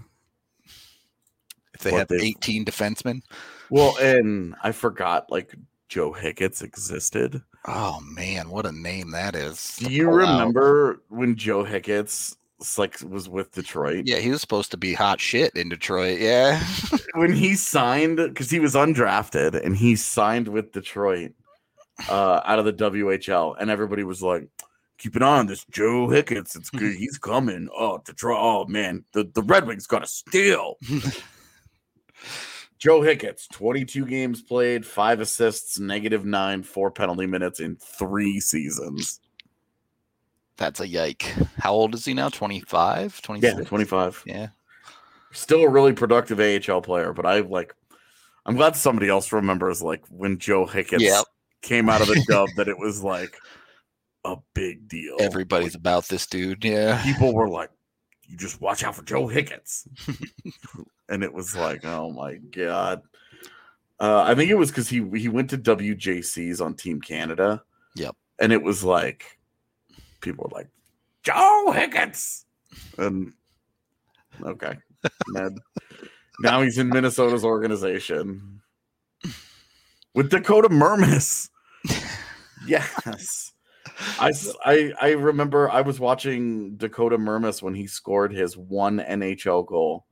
If they have they've- 18 defensemen. Well, and I forgot like Joe Hicketts existed. Oh, man, what a name that is. Do you pull out. remember when Joe Hicketts like was with Detroit? Yeah, he was supposed to be hot shit in Detroit. Yeah. when he signed because he was undrafted and he signed with Detroit uh, out of the WHL, and everybody was like, "Keep an eye on this Joe Hicketts. It's good. He's coming. Oh, Detroit. Oh man, the the Red Wings got to steal." Joe Hicketts, 22 games played, five assists, negative nine, four penalty minutes in three seasons. That's a yike. How old is he now? 25? Yeah, 25. Yeah. Still a really productive AHL player, but I like. I'm glad somebody else remembers like when Joe Hicketts Yep. came out of the dub that it was like a big deal. Everybody's about this dude. Yeah. people were like, "You just watch out for Joe Hicketts," and it was like, "Oh my god." Uh, I think it was because he he went to WJCs on Team Canada. Yep. and it was like people were like, "Joe Hicketts," and okay, Ned. now he's in Minnesota's organization with Dakota Mermis. yes. I, I, I remember I was watching Dakota Mermis when he scored his one NHL goal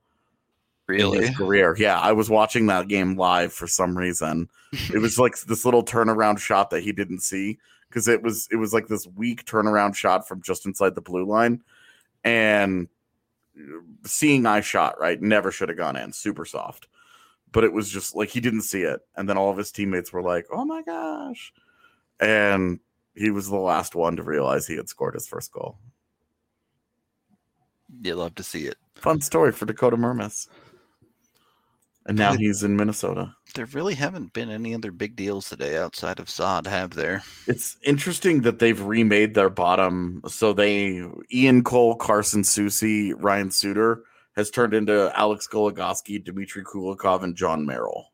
Really? his career. Yeah, I was watching that game live for some reason. It was like this little turnaround shot that he didn't see because it was it was like this weak turnaround shot from just inside the blue line, and uh, seeing eye shot right never should have gone in. Super soft, but it was just like he didn't see it, and then all of his teammates were like, "Oh my gosh," and he was the last one to realize he had scored his first goal. You love to see it. Fun story for Dakota Mermis. And now he's in Minnesota. There really haven't been any other big deals today outside of Saad, have there? It's interesting that they've remade their bottom. So they Ian Cole, Carson Soucy, Ryan Suter has turned into Alex Goligoski, Dmitry Kulikov, and John Merrill.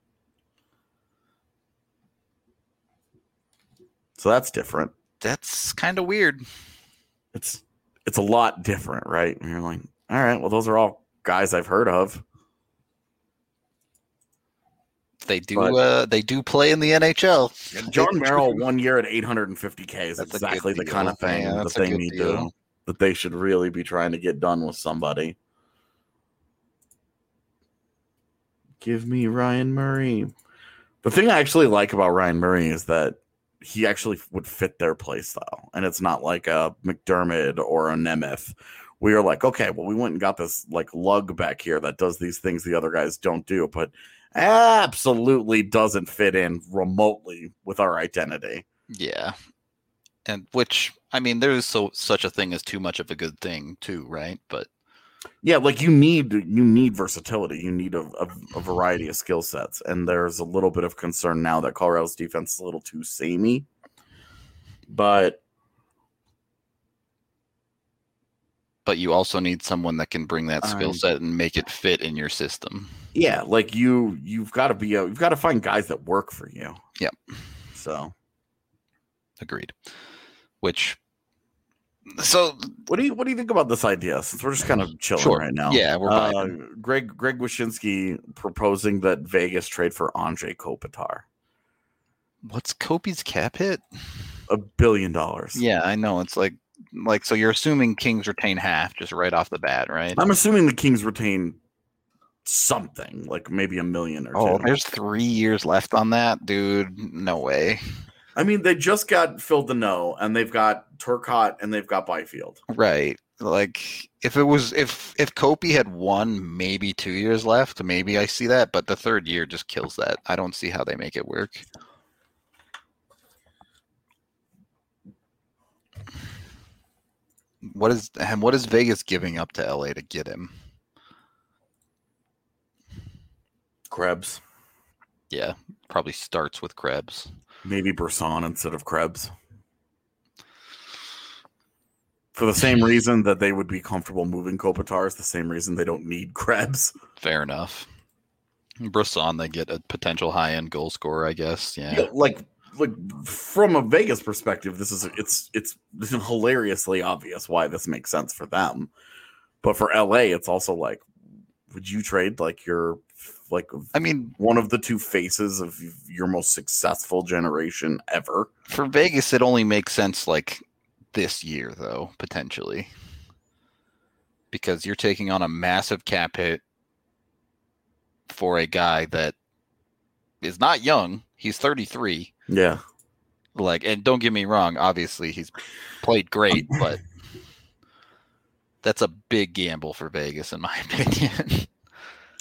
So that's different. That's kind of weird. It's it's a lot different, right? And you're like, all right, well, those are all guys I've heard of. They do. But- uh, they do play in the NHL. John Merrill one year at 850k is That's exactly the kind of thing Yeah, that they good need to that they should really be trying to get done with somebody. Give me Ryan Murray. The thing I actually like about Ryan Murray is that he actually would fit their play style, and it's not like a McDermott or a Nemeth. We are like, okay, well, we went and got this like lug back here that does these things the other guys don't do, but absolutely doesn't fit in remotely with our identity. Yeah, and which I mean, there is so such a thing as too much of a good thing too, right? But Yeah, like you need you need versatility. You need a, a, a variety of skill sets, and there's a little bit of concern now that Colorado's defense is a little too samey. But But you also need someone that can bring that skill set and make it fit in your system. Yeah, like you you've got to be a, you've got to find guys that work for you. Yep. So Agreed. Which so what do you what do you think about this idea? Since we're just kind of chilling Sure. right now. yeah, we're Uh. Greg Greg Wyshynski proposing that Vegas trade for Anze Kopitar what's Kopi's cap hit? a billion dollars. Yeah, I know. It's like like so you're assuming Kings retain half just right off the bat, right? I'm assuming the Kings retain something like maybe a million or Oh, two. there's three years left on that, dude. No way. I mean, they just got filled Phil Danault and they've got Turcotte and they've got Byfield. Right. Like if it was if if Kopi had one, maybe two years left, maybe I see that, but the third year just kills that. I don't see how they make it work. What is and what is Vegas giving up to LA to get him? Krebs, Yeah, probably starts with Krebs. maybe Brisson instead of Krebs. For the same reason that they would be comfortable moving Kopitar is the same reason they don't need Krebs. Fair enough. Brisson, they get a potential high end goal scorer, I guess. Yeah. Yeah, like like from a Vegas perspective, this is it's it's hilariously obvious why this makes sense for them. But for LA, it's also like, would you trade like your like I mean, one of the two faces of your most successful generation ever? for Vegas, it only makes sense like this year, though, potentially. Because you're taking on a massive cap hit for a guy that is not young. He's 33. Yeah. Like, and don't get me wrong, obviously he's played great, um, but that's a big gamble for Vegas, in my opinion.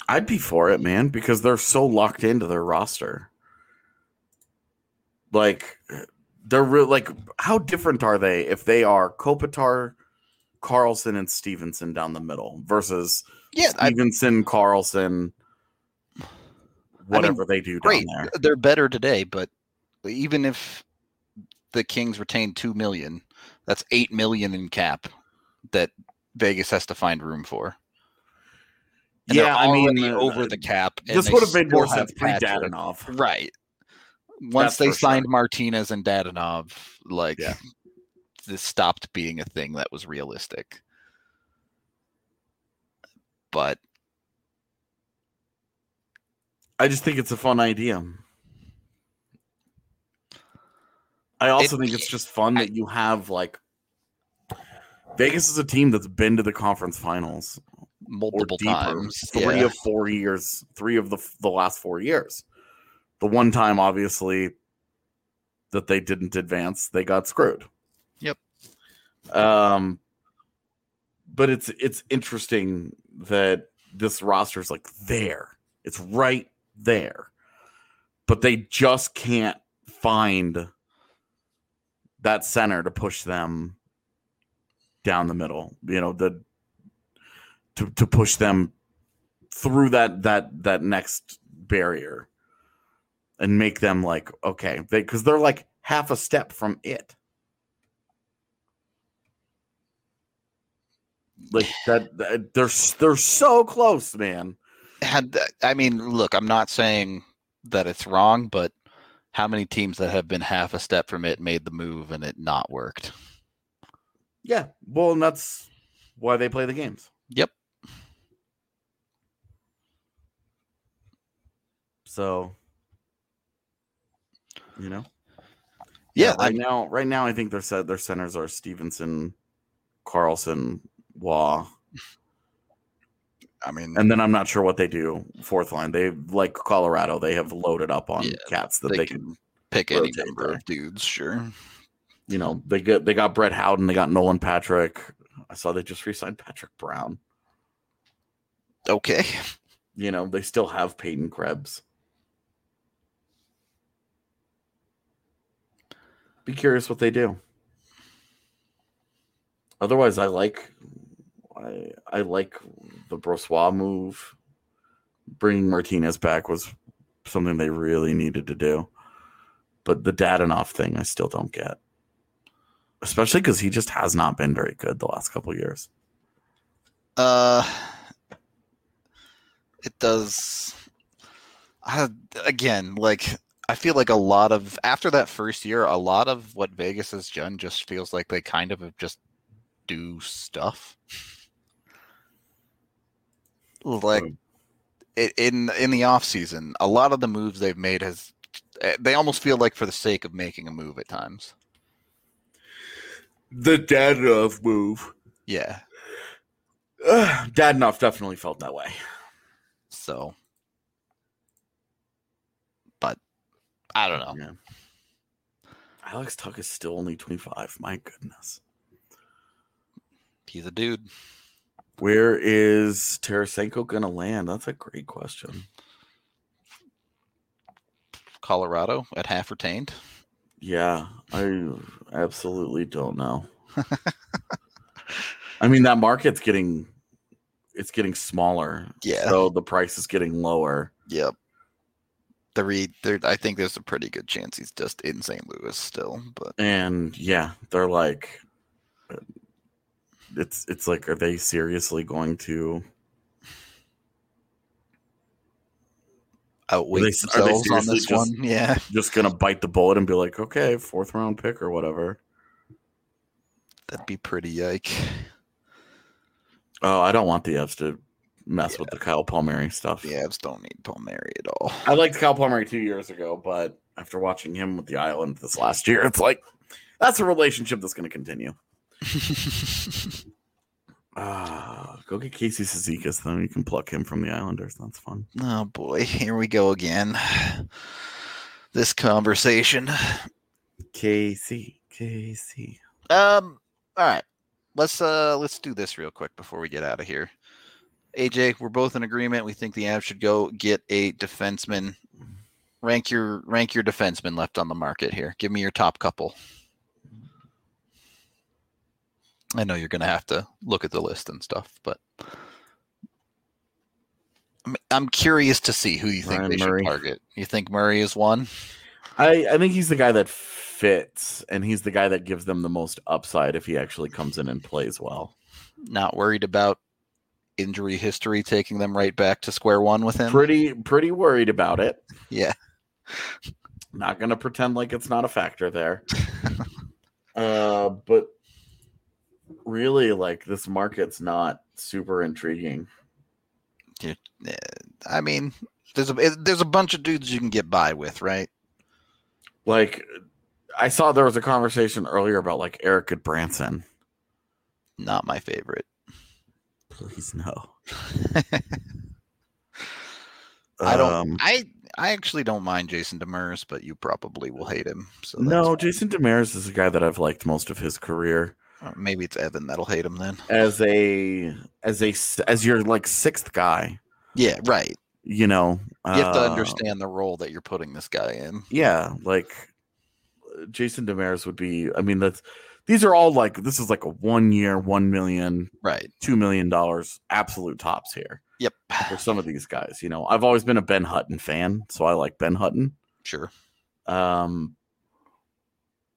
I'd be for it, man, because they're so locked into their roster. Like they're real like how different are they if they are Kopitar, Karlsson, and Stephenson down the middle versus yeah, I, Stephenson, Karlsson, whatever they do down great. there. They're better today, but even if the Kings retain two million, that's eight million in cap that Vegas has to find room for. And Yeah, I mean, already uh, over the cap. and This would have made more still sense pre Patrick. Dadonov. right? That's Once they for sure. signed Martinez and Dadonov, like Yeah. this stopped being a thing that was realistic. But I just think it's a fun idea. I also It- think it's just fun that you have like Vegas is a team that's been to the conference finals or multiple times, three yeah. of four years, three of the the last four years. The one time, obviously, that they didn't advance, they got screwed. Yep. Um, but it's it's interesting that this roster is like there. It's right there, but they just can't find that center to push them down the middle. You know the to to push them through that that that next barrier and make them like okay they because they're like half a step from it like that, that they're they're so close man had I mean, look, I'm not saying that it's wrong, but how many teams that have been half a step from it made the move and it not worked? yeah well and that's why they play the games Yep. So you know Yeah, right now right now i think their set their centers are stephenson karlsson waugh I mean, And then I'm not sure what they do fourth line. They like Colorado, they have loaded up on Yeah, cats that they they, can can, pick any number of dudes, sure. you know, they get they got Brett Howden, they got Nolan Patrick. I saw they just re-signed Patrick Brown. Okay. You know, they still have Peyton Krebs. Be curious what they do. Otherwise, I like I I like the Brossoit move. Bringing Martinez back was something they really needed to do. But the Dadonov thing, I still don't get. especially because he just has not been very good the last couple years. Uh, it does. I, again, like I feel like a lot of after that first year, a lot of what Vegas has done just feels like they kind of just do stuff. Like Um, in in the off season, a lot of the moves they've made has eh, they almost feel like for the sake of making a move at times. The Dadonov move. Yeah. Dadonov definitely felt that way. So, but I don't know. Yeah. Alex Tuch is still only 25. My goodness. He's a dude. Where is Tarasenko going to land? That's a great question. Colorado at half retained. Yeah, I absolutely don't know. I mean, that market's getting it's getting smaller. Yeah. So the price is getting lower. Yep. There I think there's a pretty good chance he's just in St. Louis still, but And yeah, they're like uh, it's it's like are they seriously going to outweigh they- are they on this just- one. Yeah. just gonna bite the bullet and be like, okay, fourth round pick or whatever? That'd be pretty yike. Oh, I don't want the Fs to mess with the Kyle Palmieri stuff. The Avs don't need Palmieri at all. I liked Kyle Palmieri two years ago, but after watching him with the Island this last year, it's like that's a relationship that's going to continue. Ah, go get Casey Cizikas, then you can pluck him from the Islanders. That's fun. oh boy, here we go again. This conversation. Casey, Casey. Um. All right. Let's uh let's do this real quick before we get out of here. AJ, we're both in agreement. We think the Avs should go get a defenseman. Rank your rank your defenseman left on the market here. Give me your top couple. I know you're gonna have to look at the list and stuff, but I'm, I'm curious to see who you think Ryan they Murray. should target. You think Murray is one? I, I think he's the guy that fits, and he's the guy that gives them the most upside if he actually comes in and plays well. Not worried about injury history taking them right back to square one with him. Pretty pretty worried about it. Yeah. Not gonna pretend like it's not a factor there. uh, but really, like this market's not super intriguing. Eh, I mean, there's a there's a bunch of dudes you can get by with, right? Like I saw there was a conversation earlier about like Eric Branson. Not my favorite. Please no. I don't. Um, I I actually don't mind Jason Demers, but you probably will hate him. So no, Jason Demers is a guy that I've liked most of his career. uh, maybe it's Evan that'll hate him then. As a as a as your like sixth guy, Yeah, right. you know. You have to uh, understand the role that you're putting this guy in. yeah, like Jason Demers would be. I mean, that's these are all like this is like a one year, one million, Right. two million dollars absolute tops here Yep. for some of these guys. You know, I've always been a Ben Hutton fan, so I like Ben Hutton. Sure. Um,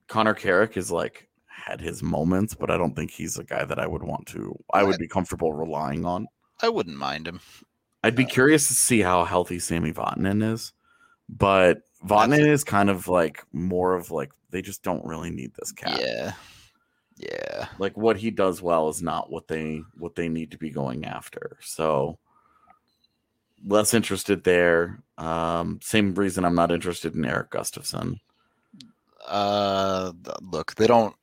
Connor Carrick is like had his moments, but I don't think he's a guy that I would want to. I would be comfortable relying on. I wouldn't mind him. I'd be Uh, curious to see how healthy Sami Vatanen is, but Vatanen is kind of like more of like they just don't really need this cat. Yeah. Yeah. Like what he does well is not what they what they need to be going after. So less interested there. Um, same reason I'm not interested in Erik Gustafsson. Uh, look, they don't.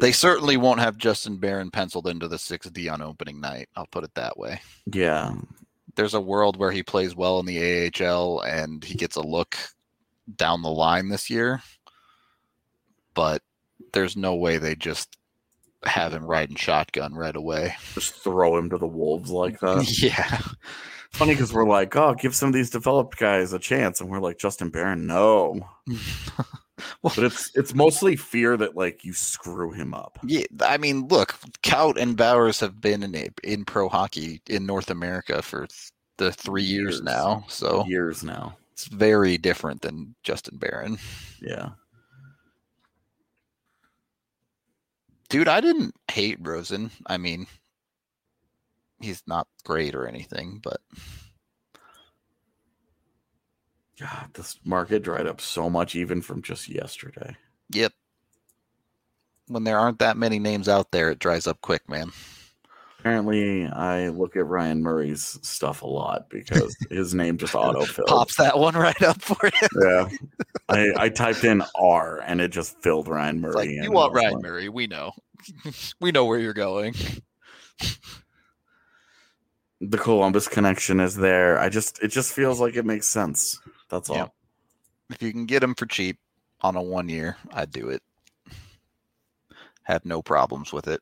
They certainly won't have Justin Barron penciled into the six D on opening night. I'll put it that way. Yeah, There's a world where he plays well in the AHL and he gets a look down the line this year, but there's no way they just have him riding shotgun right away. just throw him to the wolves like that. yeah, Funny because we're like, oh, give some of these developed guys a chance, and we're like, Justin Barron, no. Well- but it's it's mostly fear that like you screw him up. yeah. I mean, look, Kaut and Bowers have been in in pro hockey in North America for th- the three years, Years. now, so Years now. it's very different than Justin Barron. Yeah. Dude, I didn't hate Rosen. I mean, he's not great or anything, but God, this market dried up so much even from just yesterday. yep. When there aren't that many names out there, it dries up quick, man. Apparently, I look at Ryan Murray's stuff a lot because his name just autofilled. Pops that one right up for you. Yeah. I, I typed in R and it just filled Ryan Murray. Like you want Ryan like, Murray, we know. we know where you're going. The Columbus connection is there. I just it just feels like it makes sense. That's all. Yeah. If you can get him for cheap on a one year, I'd do it. Have no problems with it.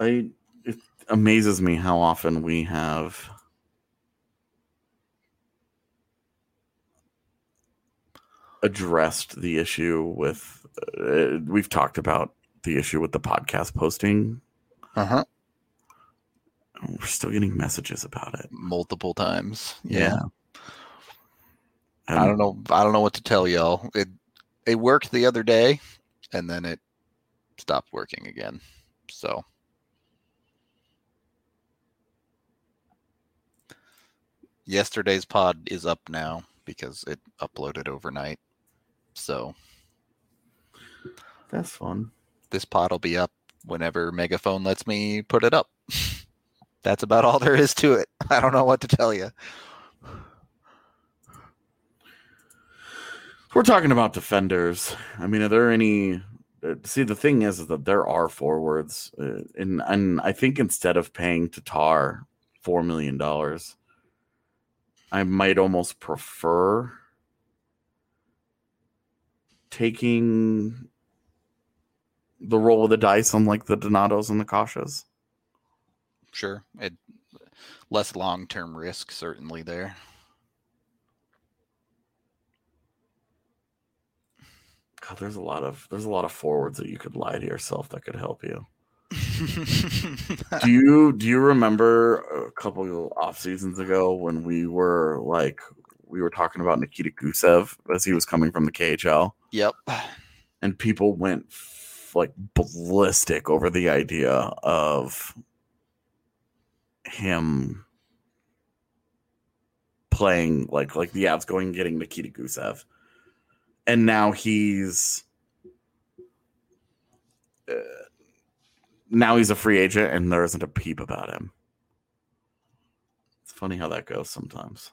I it amazes me how often we have addressed the issue with uh, we've talked about the issue with the podcast posting Uh huh. we're still getting messages about it Multiple times. Yeah. And I don't know. I don't know what to tell y'all. It it worked the other day, and then it stopped working again. So yesterday's pod is up now because it uploaded overnight. So that's fun this pod will be up whenever Megaphone lets me put it up. That's about all there is to it. I don't know what to tell you. we're talking about defenders i mean are there any uh, see the thing is, is that there are forwards uh, and and i think instead of paying tatar four million dollars i might almost prefer taking the roll of the dice on like the donatos and the kashas Sure. It less long term risk certainly there. god there's a lot of there's a lot of forwards that you could lie to yourself that could help you do you do you remember a couple off seasons ago when we were like we were talking about Nikita Gusev as he was coming from the KHL yep. and people went f- like ballistic over the idea of him playing like like the Avs going getting Nikita Gusev and now he's uh, now he's a free agent and there isn't a peep about him. It's funny how that goes sometimes.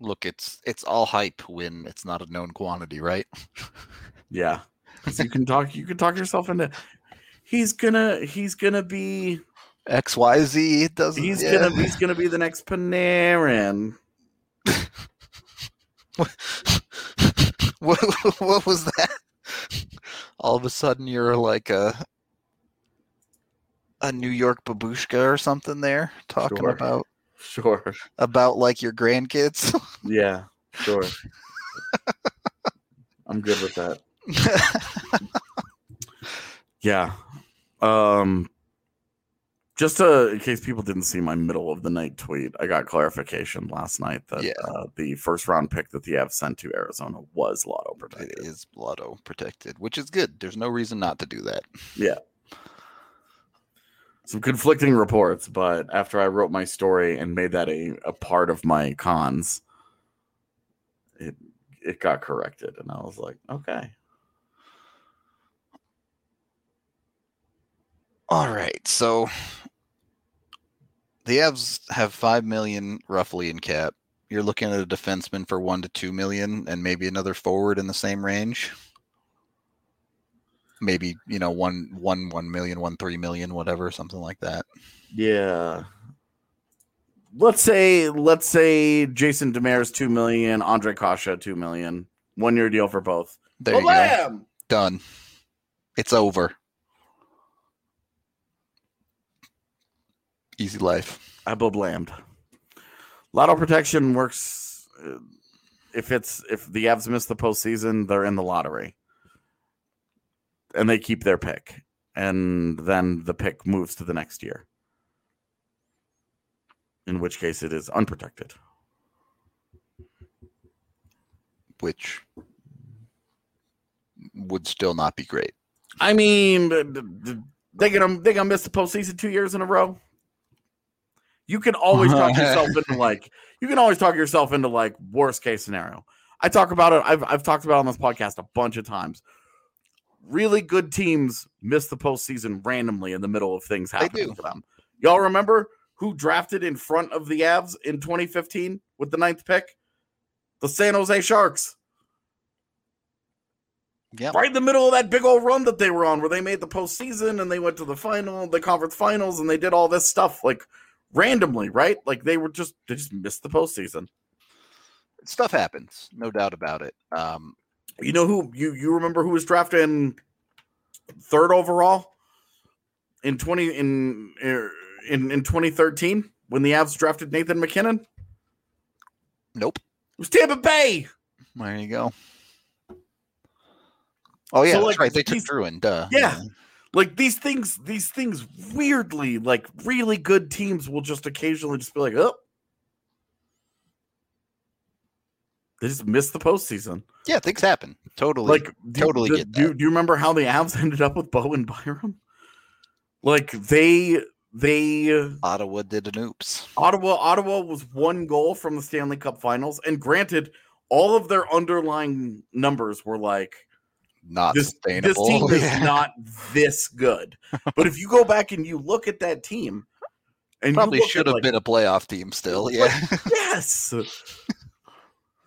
Look, it's it's all hype when it's not a known quantity, right? Yeah. you can talk you can talk yourself into he's gonna he's gonna be XYZ it doesn't he's yeah. gonna he's gonna be the next Panarin. what, what was that? All of a sudden you're like a a New York babushka or something there talking Sure. about Sure. about like your grandkids. Yeah, sure. I'm good with that. Yeah. Um just to, in case people didn't see my middle of the night tweet, I got clarification last night that Yeah. uh, the first round pick that the Avs sent to Arizona was lotto it protected. is lotto protected, which is good. There's no reason not to do that. Some conflicting reports, but after I wrote my story and made that a, a part of my cons, it it got corrected, and I was like, okay, All right, so the Avs have five million roughly in cap. You're looking at a defenseman for one to two million, and maybe another forward in the same range. Maybe you know one one one million, one three million, whatever, something like that. yeah. Let's say let's say Jason Demers two million, Ondrej Kase two million, one year deal for both. There you go. Done. It's over. Easy life. I blammed. Lotto protection works uh, if it's if the Avs miss the postseason, they're in the lottery, and they keep their pick, and then the pick moves to the next year. In which case, it is unprotected. which would still not be great. I mean, th- th- th- they gonna they gonna miss the postseason two years in a row. You can always talk yourself into like you can always talk yourself into like worst case scenario. I talk about it. I've I've talked about on this podcast a bunch of times. Really good teams miss the postseason randomly in the middle of things happening for them. Y'all remember who drafted in front of the Avs in 2015 with the ninth pick? The San Jose Sharks Yeah. right in the middle of that big old run that they were on, where they made the postseason and they went to the final, the conference finals, and they did all this stuff like randomly, right? Like they were just they just missed the postseason. Stuff happens, no doubt about it. Um, You know who you you remember who was drafted in third overall in twenty in er, in in twenty thirteen when the Avs drafted Nathan MacKinnon? Nope. It was Tampa Bay. There you go. Oh yeah, So, that's like, right. They took these- Drouin. Duh. Yeah. Like these things, these things weirdly, like really good teams will just occasionally just be like, oh, they just missed the postseason. Yeah, things happen. Totally. Like, do, totally do, get do, that. do you remember how the Avs ended up with Bo and Byram? Like they, they, Ottawa did an oops. Ottawa, Ottawa was one goal from the Stanley Cup Finals, and granted, all of their underlying numbers were like Not this, sustainable. this team is Yeah. not this good. But if you go back and you look at that team, and Probably should have like, been a playoff team still. Like, Yeah. yes,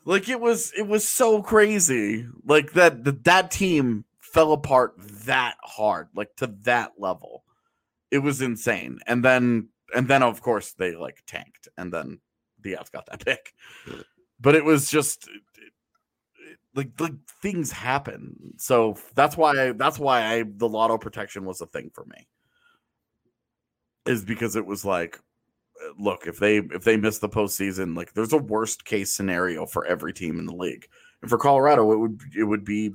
like it was, it was so crazy. Like that, that that team fell apart that hard, like to that level. It was insane. And then, and then of course they like tanked, and then the Avs got that pick. But it was just like like things happen. So that's why I, that's why I the lotto protection was a thing for me. Is because it was like look, if they if they miss the postseason, like there's a worst case scenario for every team in the league. And for Colorado, it would it would be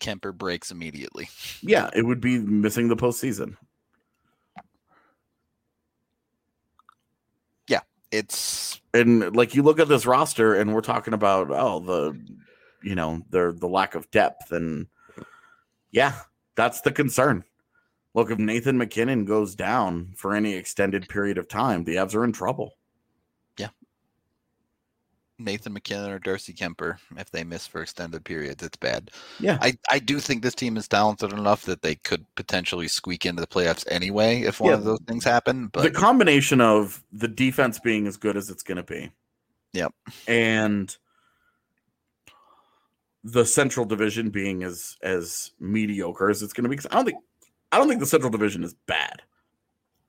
Kuemper breaks immediately. yeah, it would be missing the postseason. Yeah, it's And like you look at this roster, and we're talking about oh the you know the the lack of depth, and yeah, that's the concern. Look, if Nathan MacKinnon goes down for any extended period of time, the Avs are in trouble. Yeah. Nathan MacKinnon or Darcy Kuemper. If they miss for extended periods, it's bad. Yeah. I, I do think this team is talented enough that they could potentially squeak into the playoffs anyway if one Yeah. of those things happen. But the combination of the defense being as good as it's going to be. Yep. And the Central Division being as as mediocre as it's going to be because I don't think I don't think the Central Division is bad.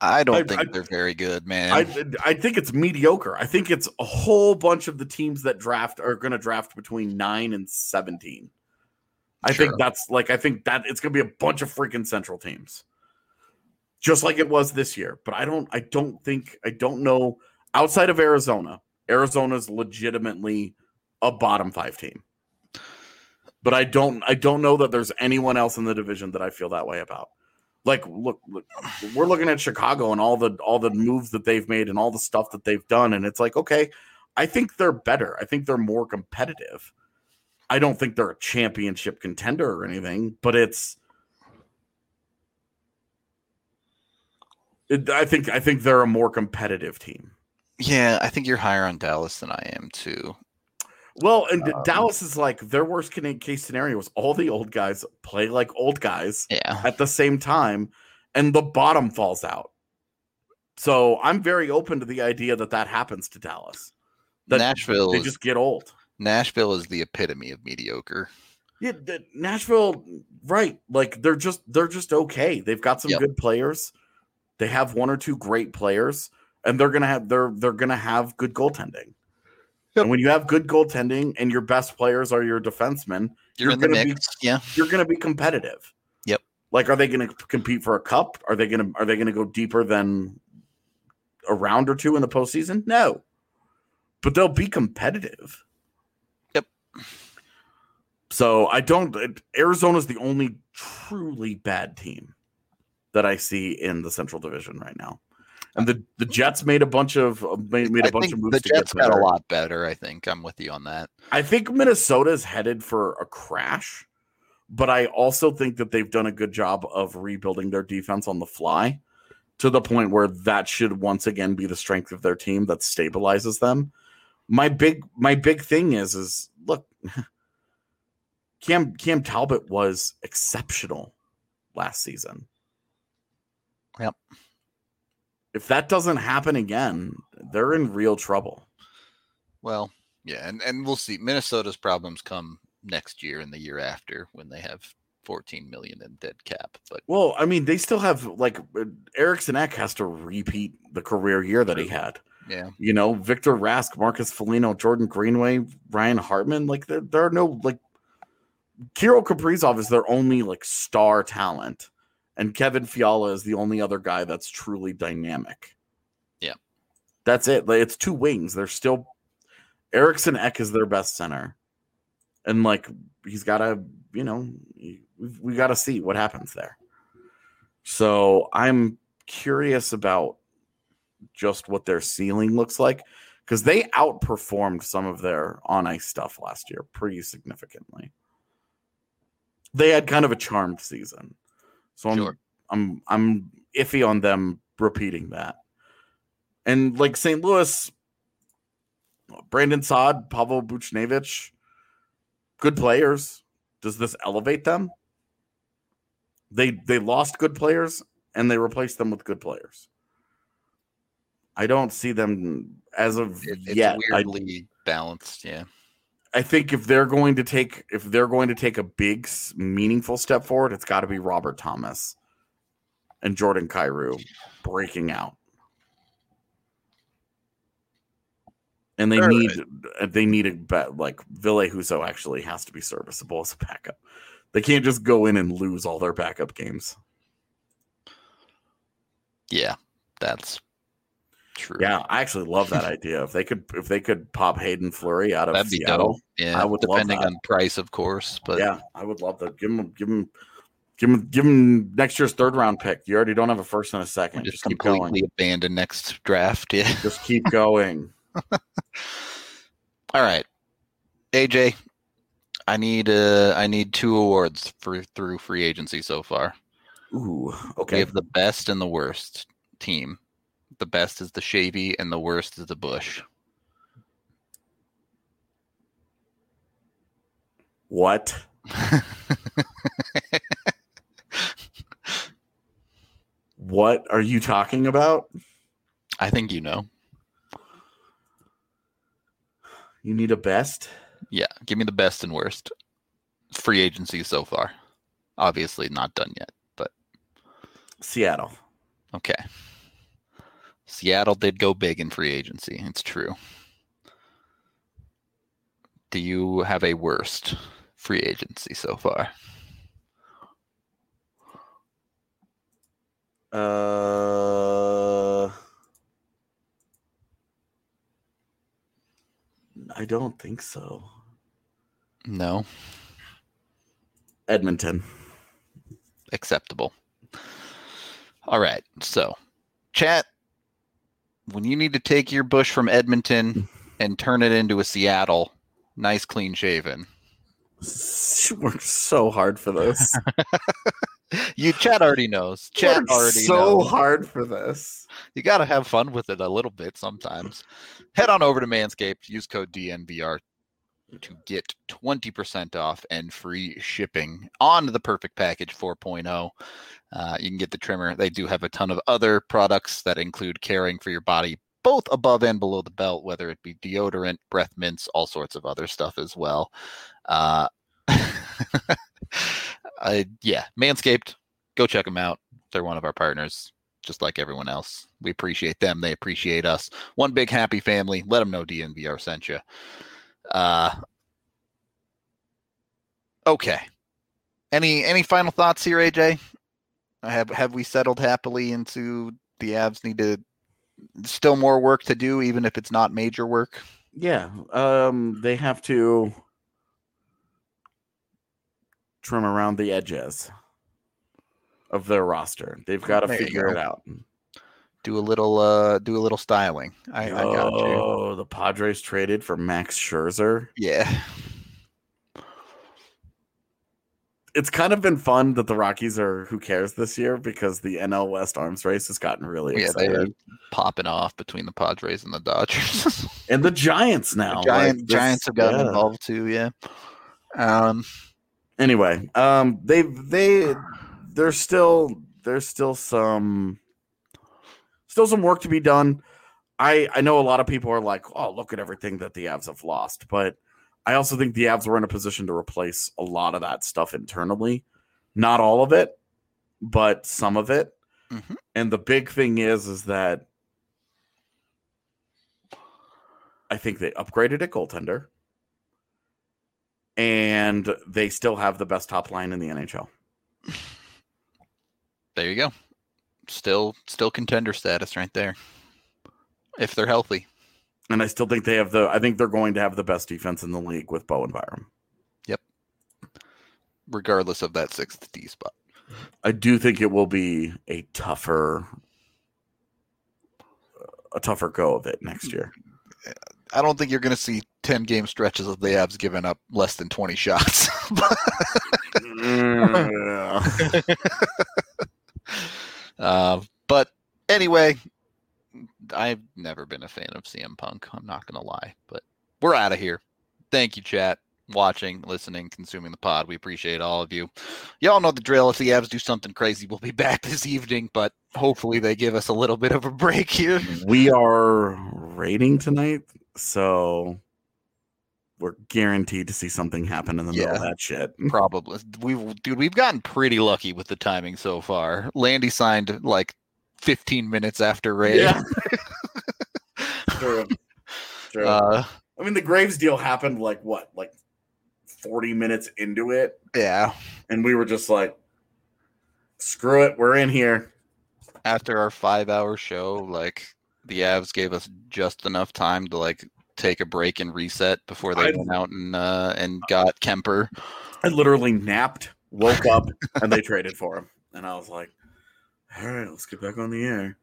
I don't I- think I- they're very good, man. I I think it's mediocre. I think it's a whole bunch of the teams that draft are going to draft between nine and seventeen. I think that's like I think that it's going to be a bunch of freaking Central teams, just like it was this year. But I don't I don't think I don't know outside of Arizona. Arizona's legitimately a bottom five team. But I don't I don't know that there's anyone else in the division that I feel that way about. Like look, look we're looking at Chicago and all the all the moves that they've made and all the stuff that they've done and it's like okay, I think they're better. I think they're more competitive. I don't think they're a championship contender or anything, but it's it, I think I think they're a more competitive team. yeah, I think you're higher on Dallas than I am too. Well, and Um, Dallas is like their worst case scenario is all the old guys play like old guys Yeah. at the same time, and the bottom falls out. So I'm very open to the idea that that happens to Dallas. That Nashville they just get old. Nashville is the epitome of mediocre. Yeah, the- Nashville, right? Like they're just they're just okay. They've got some Yep. good players. They have one or two great players, and they're gonna have they're they're gonna have good goaltending. Yep. And when you have good goaltending and your best players are your defensemen, You're, You're in gonna be- mix. yeah. you're going to be competitive. Yep. Like, are they going to compete for a cup? Are they going to are they going to go deeper than a round or two in the postseason? No, but they'll be competitive. Yep. So I don't. Arizona's the only truly bad team that I see in the Central Division right now. And the, the Jets made a bunch of uh, made, made a I bunch of moves. the to Jets get got a lot better. I think I'm with you on that. I think Minnesota's headed for a crash, but I also think that they've done a good job of rebuilding their defense on the fly to the point where that should once again be the strength of their team that stabilizes them. My big my big thing is is look Cam Cam Talbot was exceptional last season. Yep. If that doesn't happen again, they're in real trouble. Well, yeah, and, and we'll see. Minnesota's problems come next year and the year after when they have 14 million in dead cap. But Well, I mean, they still have like uh, Eriksson Ek has to repeat the career year that he had. yeah, You know, Victor Rask, Marcus Foligno, Jordan Greenway, Ryan Hartman. Like there, there are no like Kirill Kaprizov is their only like star talent, and Kevin Fiala is the only other guy that's truly dynamic. Yeah. that's it. Like, it's two wings. They're still Eriksson Ek is their best center, and like he's got to, you know, we we got to see what happens there. So I'm curious about just what their ceiling looks like because they outperformed some of their on ice stuff last year pretty significantly. They had kind of a charmed season, so I'm Sure. I'm I'm iffy on them repeating that. And like St. Louis, Brandon Saad, Pavel Buchnevich, good players. Does this elevate them? They they lost good players and they replaced them with good players. I don't see them as of it, it's yet. I, weirdly balanced. Yeah, I think if they're going to take if they're going to take a big meaningful step forward, it's got to be Robert Thomas and Jordan Kyrou breaking out. And they All need they need a bet like Ville Husso actually has to be serviceable as a backup. They can't just go in and lose all their backup games. yeah, that's true. Yeah, I actually love that idea. If they could if they could pop Haydn Fleury out of that'd be Seattle, dope. Yeah, I would depending on price, of course. But yeah, I would love to give him, give him, give him, give him next year's third round pick. You already don't have a first and a second. just, Just keep completely going. abandon next draft. Yeah. Just keep going. All right, AJ, I need uh I need two awards for through free agency so far. Ooh, okay. We have the best and the worst team. The best is the Shavy, and the worst is the Bush. What? What are you talking about? I think you know. You need a best. Yeah, give me the best and worst free agency so far. Obviously not done yet, but Seattle. okay. Seattle did go big in free agency. It's true. Do you have a worst free agency so far? Uh, I don't think so. No, Edmonton. acceptable. All right. So, chat, when you need to take your bush from Edmonton and turn it into a Seattle, nice clean shaven. She worked so hard for this. You Chad already knows. Chat Worked already so knows. hard for this. You got to have fun with it a little bit sometimes. Head on over to Manscaped, use code DNVR to get 20% off and free shipping on the Perfect Package 4.0. Uh, you can get the trimmer. They do have a ton of other products that include caring for your body both above and below the belt, whether it be deodorant, breath mints, all sorts of other stuff as well. Uh, yeah, Manscaped, go check them out. They're one of our partners just like everyone else. We appreciate them. They appreciate us. One big happy family. Let them know DNVR sent you. Uh, okay. Any any final thoughts here, AJ? Have have we settled happily into the Avs need to still more work to do, even if it's not major work? Yeah. Um, they have to trim around the edges of their roster. They've got to There figure it out. Do a little uh do a little styling. I, I got you. Oh, the Padres traded for Max Scherzer. Yeah. It's kind of been fun that the Rockies are who cares this year because the NL West arms race has gotten really Yeah, they're popping off between the Padres and the Dodgers. And the Giants now. The Giant, like, this- Giants have gotten yeah. involved too, yeah. Um anyway, um, they they there's still there's still some still some work to be done. I I know a lot of people are like, oh, look at everything that the Avs have lost, but I also think the Avs were in a position to replace a lot of that stuff internally. Not all of it, but some of it. Mhm. And the big thing is, is that I think they upgraded at goaltender and they still have the best top line in the NHL. there you go. Still still contender status right there. If they're healthy. And I still think they have the I think they're going to have the best defense in the league with Bo and Byram. Yep. Regardless of that sixth D spot. I do think it will be a tougher a tougher go of it next year. I don't think you're going to see 10 game stretches of the Avs giving up less than 20 shots. Mm. uh, but anyway, I've never been a fan of CM Punk. I'm not going to lie, but we're out of here. Thank you, chat. Watching, listening, consuming the pod. We appreciate all of you. Y'all know the drill. If the Avs do something crazy, we'll be back this evening, but hopefully they give us a little bit of a break here. we are rating tonight, so we're guaranteed to see something happen in the middle of that shit. Probably. We've dude, we've gotten pretty lucky with the timing so far. Landy signed like 15 minutes after Ray. Yeah. True. True. Uh, I mean, the Graves deal happened like what, like 40 minutes into it, yeah. and we were just like, screw it, we're in here. After our five hour show, like the Avs gave us just enough time to like take a break and reset before they I've- went out and uh and got Kuemper. I literally napped, woke up, and they traded for him. And I was like, all right, let's get back on the air.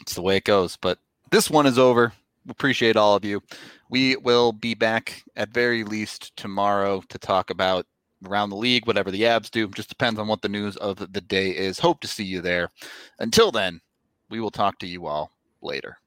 It's the way it goes. But this one is over. We appreciate all of you. We will be back at very least tomorrow to talk about around the league, whatever the Avs do. Just depends on what the news of the day is. Hope to see you there. Until then, we will talk to you all later.